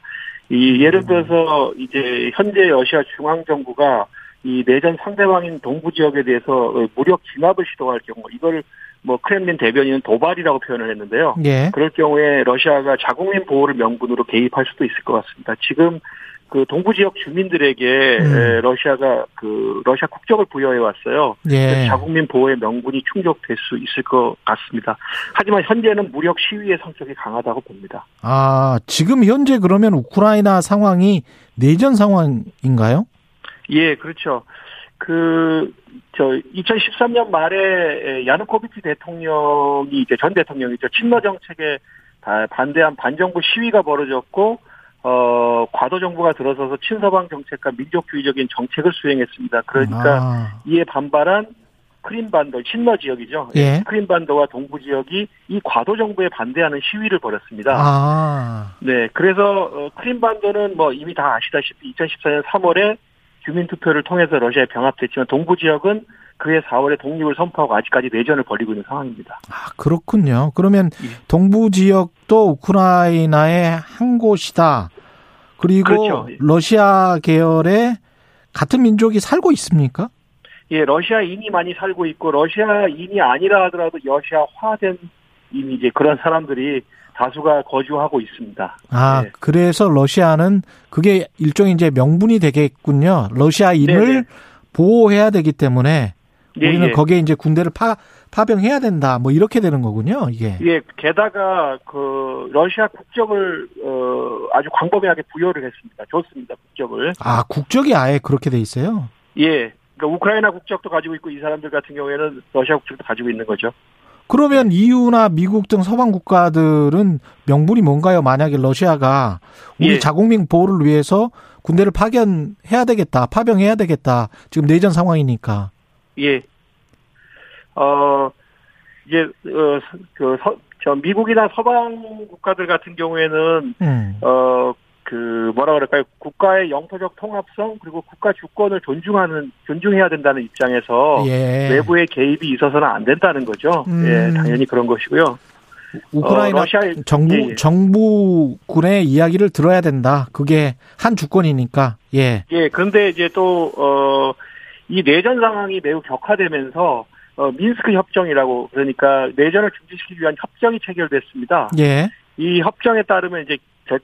이 예를 들어서 이제 현재 러시아 중앙 정부가 이 내전 상대방인 동부 지역에 대해서 무력 진압을 시도할 경우 이걸 뭐 크렘린 대변인은 도발이라고 표현을 했는데요. 예. 그럴 경우에 러시아가 자국민 보호를 명분으로 개입할 수도 있을 것 같습니다. 지금 그 동부 지역 주민들에게 음. 러시아가 그 러시아 국적을 부여해 왔어요. 예. 자국민 보호의 명분이 충족될 수 있을 것 같습니다. 하지만 현재는 무력 시위의 성격이 강하다고 봅니다. 아 지금 현재 그러면 우크라이나 상황이 내전 상황인가요? 예, 그렇죠. 그, 저, 2013년 말에 야누코비치 대통령이 이제 전 대통령이죠. 친러 정책에 반대한 반정부 시위가 벌어졌고, 어, 과도 정부가 들어서서 친서방 정책과 민족주의적인 정책을 수행했습니다. 그러니까 아. 이에 반발한 크림반도, 친러 지역이죠. 예. 크림반도와 동부 지역이 이 과도 정부에 반대하는 시위를 벌였습니다. 아. 네, 그래서 어, 크림반도는 뭐 이미 다 아시다시피 2014년 3월에 주민 투표를 통해서 러시아에 병합됐지만 동부 지역은 그해 4월에 독립을 선포하고 아직까지 내전을 벌이고 있는 상황입니다. 아, 그렇군요. 그러면 예. 동부 지역도 우크라이나의 한 곳이다. 그리고 그렇죠. 러시아 계열의 같은 민족이 살고 있습니까? 예, 러시아인이 많이 살고 있고 러시아인이 아니라 하더라도 러시아화된 이미 이제 그런 사람들이 다수가 거주하고 있습니다. 아, 네. 그래서 러시아는 그게 일종의 이제 명분이 되겠군요. 러시아인을 네네. 네. 보호해야 되기 때문에 예, 우리는 예. 거기에 이제 군대를 파, 파병해야 된다. 뭐 이렇게 되는 거군요, 이게. 예, 게다가 그 러시아 국적을 어 아주 광범위하게 부여를 했습니다. 좋습니다, 국적을. 아, 국적이 아예 그렇게 돼 있어요? 예. 그러니까 우크라이나 국적도 가지고 있고 이 사람들 같은 경우에는 러시아 국적도 가지고 있는 거죠. 그러면 EU나 미국 등 서방 국가들은 명분이 뭔가요? 만약에 러시아가 우리 예. 자국민 보호를 위해서 군대를 파견해야 되겠다, 파병해야 되겠다. 지금 내전 상황이니까. 예. 어 이제 어그 저 미국이나 서방 국가들 같은 경우에는 음. 어 그 뭐라 그럴까요? 국가의 영토적 통합성 그리고 국가 주권을 존중하는 존중해야 된다는 입장에서 예. 외부의 개입이 있어서는 안 된다는 거죠. 음. 예, 당연히 그런 것이고요. 우크라이나 어, 정부 예, 예. 정부군의 이야기를 들어야 된다. 그게 한 주권이니까. 예. 예. 그런데 이제 또 어 이 내전 상황이 매우 격화되면서 어, 민스크 협정이라고 그러니까 내전을 중지시키기 위한 협정이 체결됐습니다. 예. 이 협정에 따르면 이제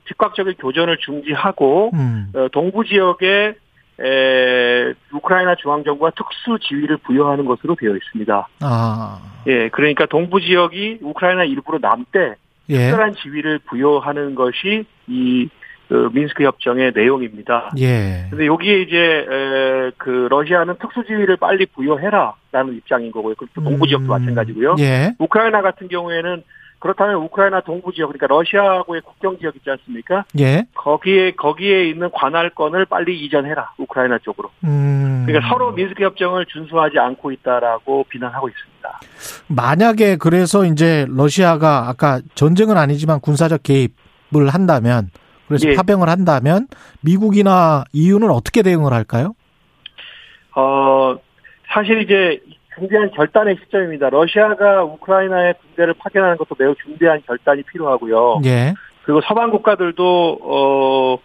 즉각적인 교전을 중지하고 음. 어, 동부 지역에 에, 우크라이나 중앙정부가 특수 지위를 부여하는 것으로 되어 있습니다. 아. 예, 그러니까 동부 지역이 우크라이나 일부로 남때 예. 특별한 지위를 부여하는 것이 이 그 민스크 협정의 내용입니다. 예. 근데 여기에 이제 에, 그 러시아는 특수 지위를 빨리 부여해라라는 입장인 거고요. 그리고 동부 지역도 음. 마찬가지고요. 예. 우크라이나 같은 경우에는 그렇다면 우크라이나 동부 지역 그러니까 러시아하고의 국경 지역 있지 않습니까? 예. 거기에 거기에 있는 관할권을 빨리 이전해라 우크라이나 쪽으로. 음. 그러니까 서로 민스크 협정을 준수하지 않고 있다라고 비난하고 있습니다. 만약에 그래서 이제 러시아가 아까 전쟁은 아니지만 군사적 개입을 한다면 그래서 예. 파병을 한다면 미국이나 EU는 어떻게 대응을 할까요? 어 사실 이제 중대한 결단의 시점입니다. 러시아가 우크라이나에 군대를 파견하는 것도 매우 중대한 결단이 필요하고요. 예. 그리고 서방 국가들도 어,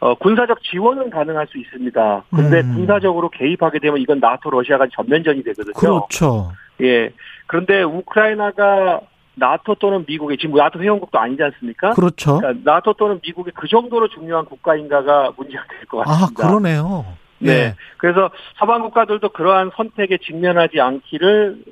어 군사적 지원은 가능할 수 있습니다. 근데 음. 군사적으로 개입하게 되면 이건 나토 러시아가 전면전이 되거든요. 그렇죠. 예. 그런데 우크라이나가 나토 또는 미국의 지금 나토 회원국도 아니지 않습니까? 그렇죠. 그러니까 나토 또는 미국이 그 정도로 중요한 국가인가가 문제가 될 것 같습니다. 아, 그러네요. 네. 네. 그래서 서방 국가들도 그러한 선택에 직면하지 않기를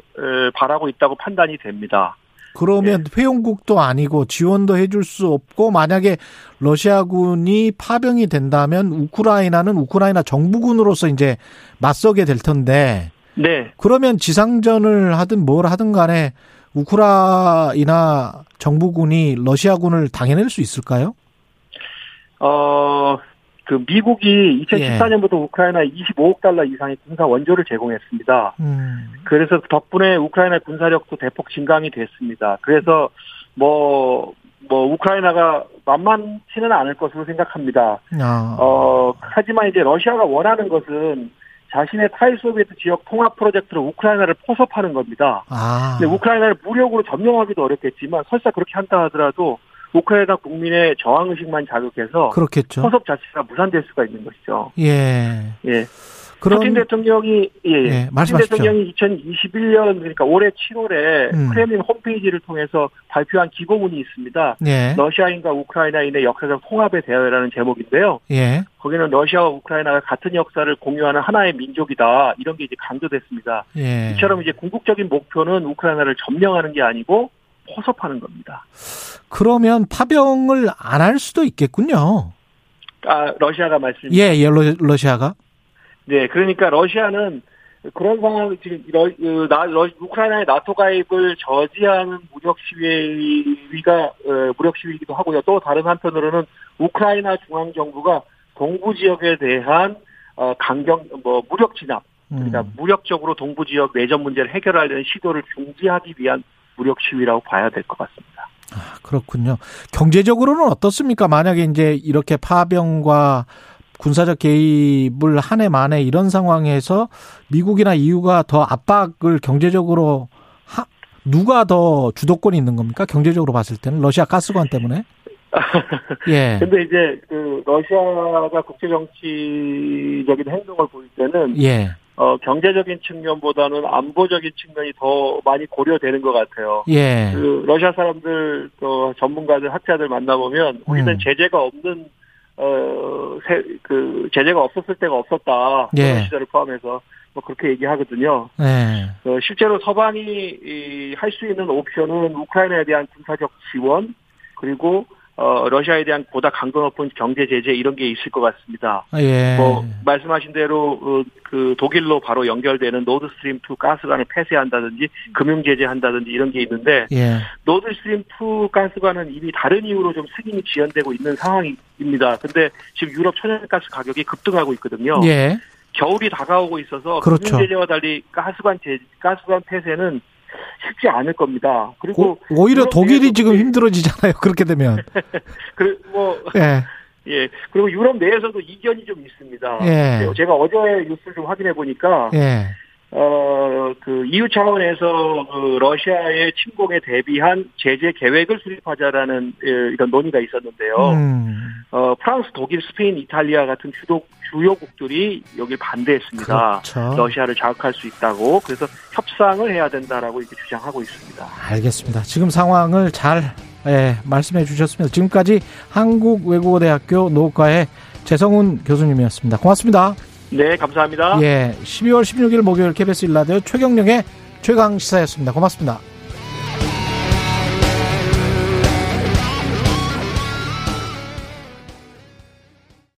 바라고 있다고 판단이 됩니다. 그러면 네. 회원국도 아니고 지원도 해줄 수 없고 만약에 러시아군이 파병이 된다면 우크라이나는 우크라이나 정부군으로서 이제 맞서게 될 텐데. 네. 그러면 지상전을 하든 뭘 하든 간에 우크라이나 정부군이 러시아군을 당해낼 수 있을까요? 어, 그 미국이 2014년부터 예. 우크라이나에 25억 달러 이상의 군사 원조를 제공했습니다. 음. 그래서 덕분에 우크라이나 군사력도 대폭 증강이 됐습니다. 그래서 뭐, 뭐, 우크라이나가 만만치는 않을 것으로 생각합니다. 아. 어, 하지만 이제 러시아가 원하는 것은 자신의 탈소비에트 지역 통합 프로젝트로 우크라이나를 포섭하는 겁니다. 아. 근데 우크라이나를 무력으로 점령하기도 어렵겠지만 설사 그렇게 한다 하더라도 우크라이나 국민의 저항 의식만 자극해서 그렇겠죠. 포섭 자체가 무산될 수가 있는 것이죠. 예. 예. 그럼 푸틴 대통령이 예, 예. 예 푸틴 대통령이 2021년 그러니까 올해 7월에 음. 크렘린 홈페이지를 통해서 발표한 기고문이 있습니다. 예. 러시아인과 우크라이나인의 역사적 통합에 대하여라는 제목인데요. 예. 거기는 러시아와 우크라이나가 같은 역사를 공유하는 하나의 민족이다 이런 게 이제 강조됐습니다. 예. 이처럼 이제 궁극적인 목표는 우크라이나를 점령하는 게 아니고 포섭하는 겁니다. 그러면 파병을 안 할 수도 있겠군요. 아 러시아가 말씀. 예, 예, 러시아가. 네, 그러니까 러시아는 그런 상황 지금 러, 그, 나, 러, 우크라이나의 나토 가입을 저지하는 무력 시위가 어, 무력 시위이기도 하고요. 또 다른 한편으로는 우크라이나 중앙 정부가 동부 지역에 대한 어, 강경 뭐 무력 진압 그러니까 음. 무력적으로 동부 지역 내전 문제를 해결하려는 시도를 중지하기 위한 무력 시위라고 봐야 될 것 같습니다. 아, 그렇군요. 경제적으로는 어떻습니까? 만약에 이제 이렇게 파병과 군사적 개입을 한 해 만에 이런 상황에서 미국이나 EU가 더 압박을 경제적으로 하, 누가 더 주도권이 있는 겁니까? 경제적으로 봤을 때는 러시아 가스관 때문에. 예. 근데 이제 그 러시아가 국제 정치적인 행동을 보일 때는 예. 어 경제적인 측면보다는 안보적인 측면이 더 많이 고려되는 것 같아요. 예. 그 러시아 사람들 또 전문가들 학자들 만나보면 우리는 음. 제재가 없는 어, 세, 그, 제재가 없었을 때가 없었다. 예. 시절을 포함해서. 뭐 그렇게 얘기하거든요. 네. 어, 실제로 서방이 할 수 있는 옵션은 우크라이나에 대한 군사적 지원 그리고 어, 러시아에 대한 보다 강도 높은 경제 제재 이런 게 있을 것 같습니다. 예. 뭐 말씀하신 대로 어, 그 독일로 바로 연결되는 노드 스트림 2 가스관을 폐쇄한다든지 금융 제재한다든지 이런 게 있는데 예. 노드 스트림 2 가스관은 이미 다른 이유로 좀 승인이 지연되고 있는 상황입니다. 근데 지금 유럽 천연가스 가격이 급등하고 있거든요. 예. 겨울이 다가오고 있어서 그렇죠. 금융 제재와 달리 가스관 제, 가스관 폐쇄는 쉽지 않을 겁니다. 그리고 오, 히려 독일이 지금 힘들어지잖아요. 그렇게 되면. 그 뭐. 예. 예. 그리고 유럽 내에서도 이견이 좀 있습니다. 예. 제가 어제 뉴스를 좀 확인해 보니까. 예. 어, 그 EU 차원에서 그 러시아의 침공에 대비한 제재 계획을 수립하자라는 예, 이런 논의가 있었는데요. 음. 어, 프랑스, 독일, 스페인, 이탈리아 같은 주도 주요국들이 여기 반대했습니다. 그렇죠. 러시아를 자극할 수 있다고 그래서 협상을 해야 된다라고 이렇게 주장하고 있습니다. 알겠습니다. 지금 상황을 잘 예, 말씀해 주셨습니다. 지금까지 한국외국어대학교 노과의 재성훈 교수님이었습니다. 고맙습니다. 네, 감사합니다. 예, 12월 16일 목요일 KBS 일라디오 최경령의 최강 시사였습니다. 고맙습니다.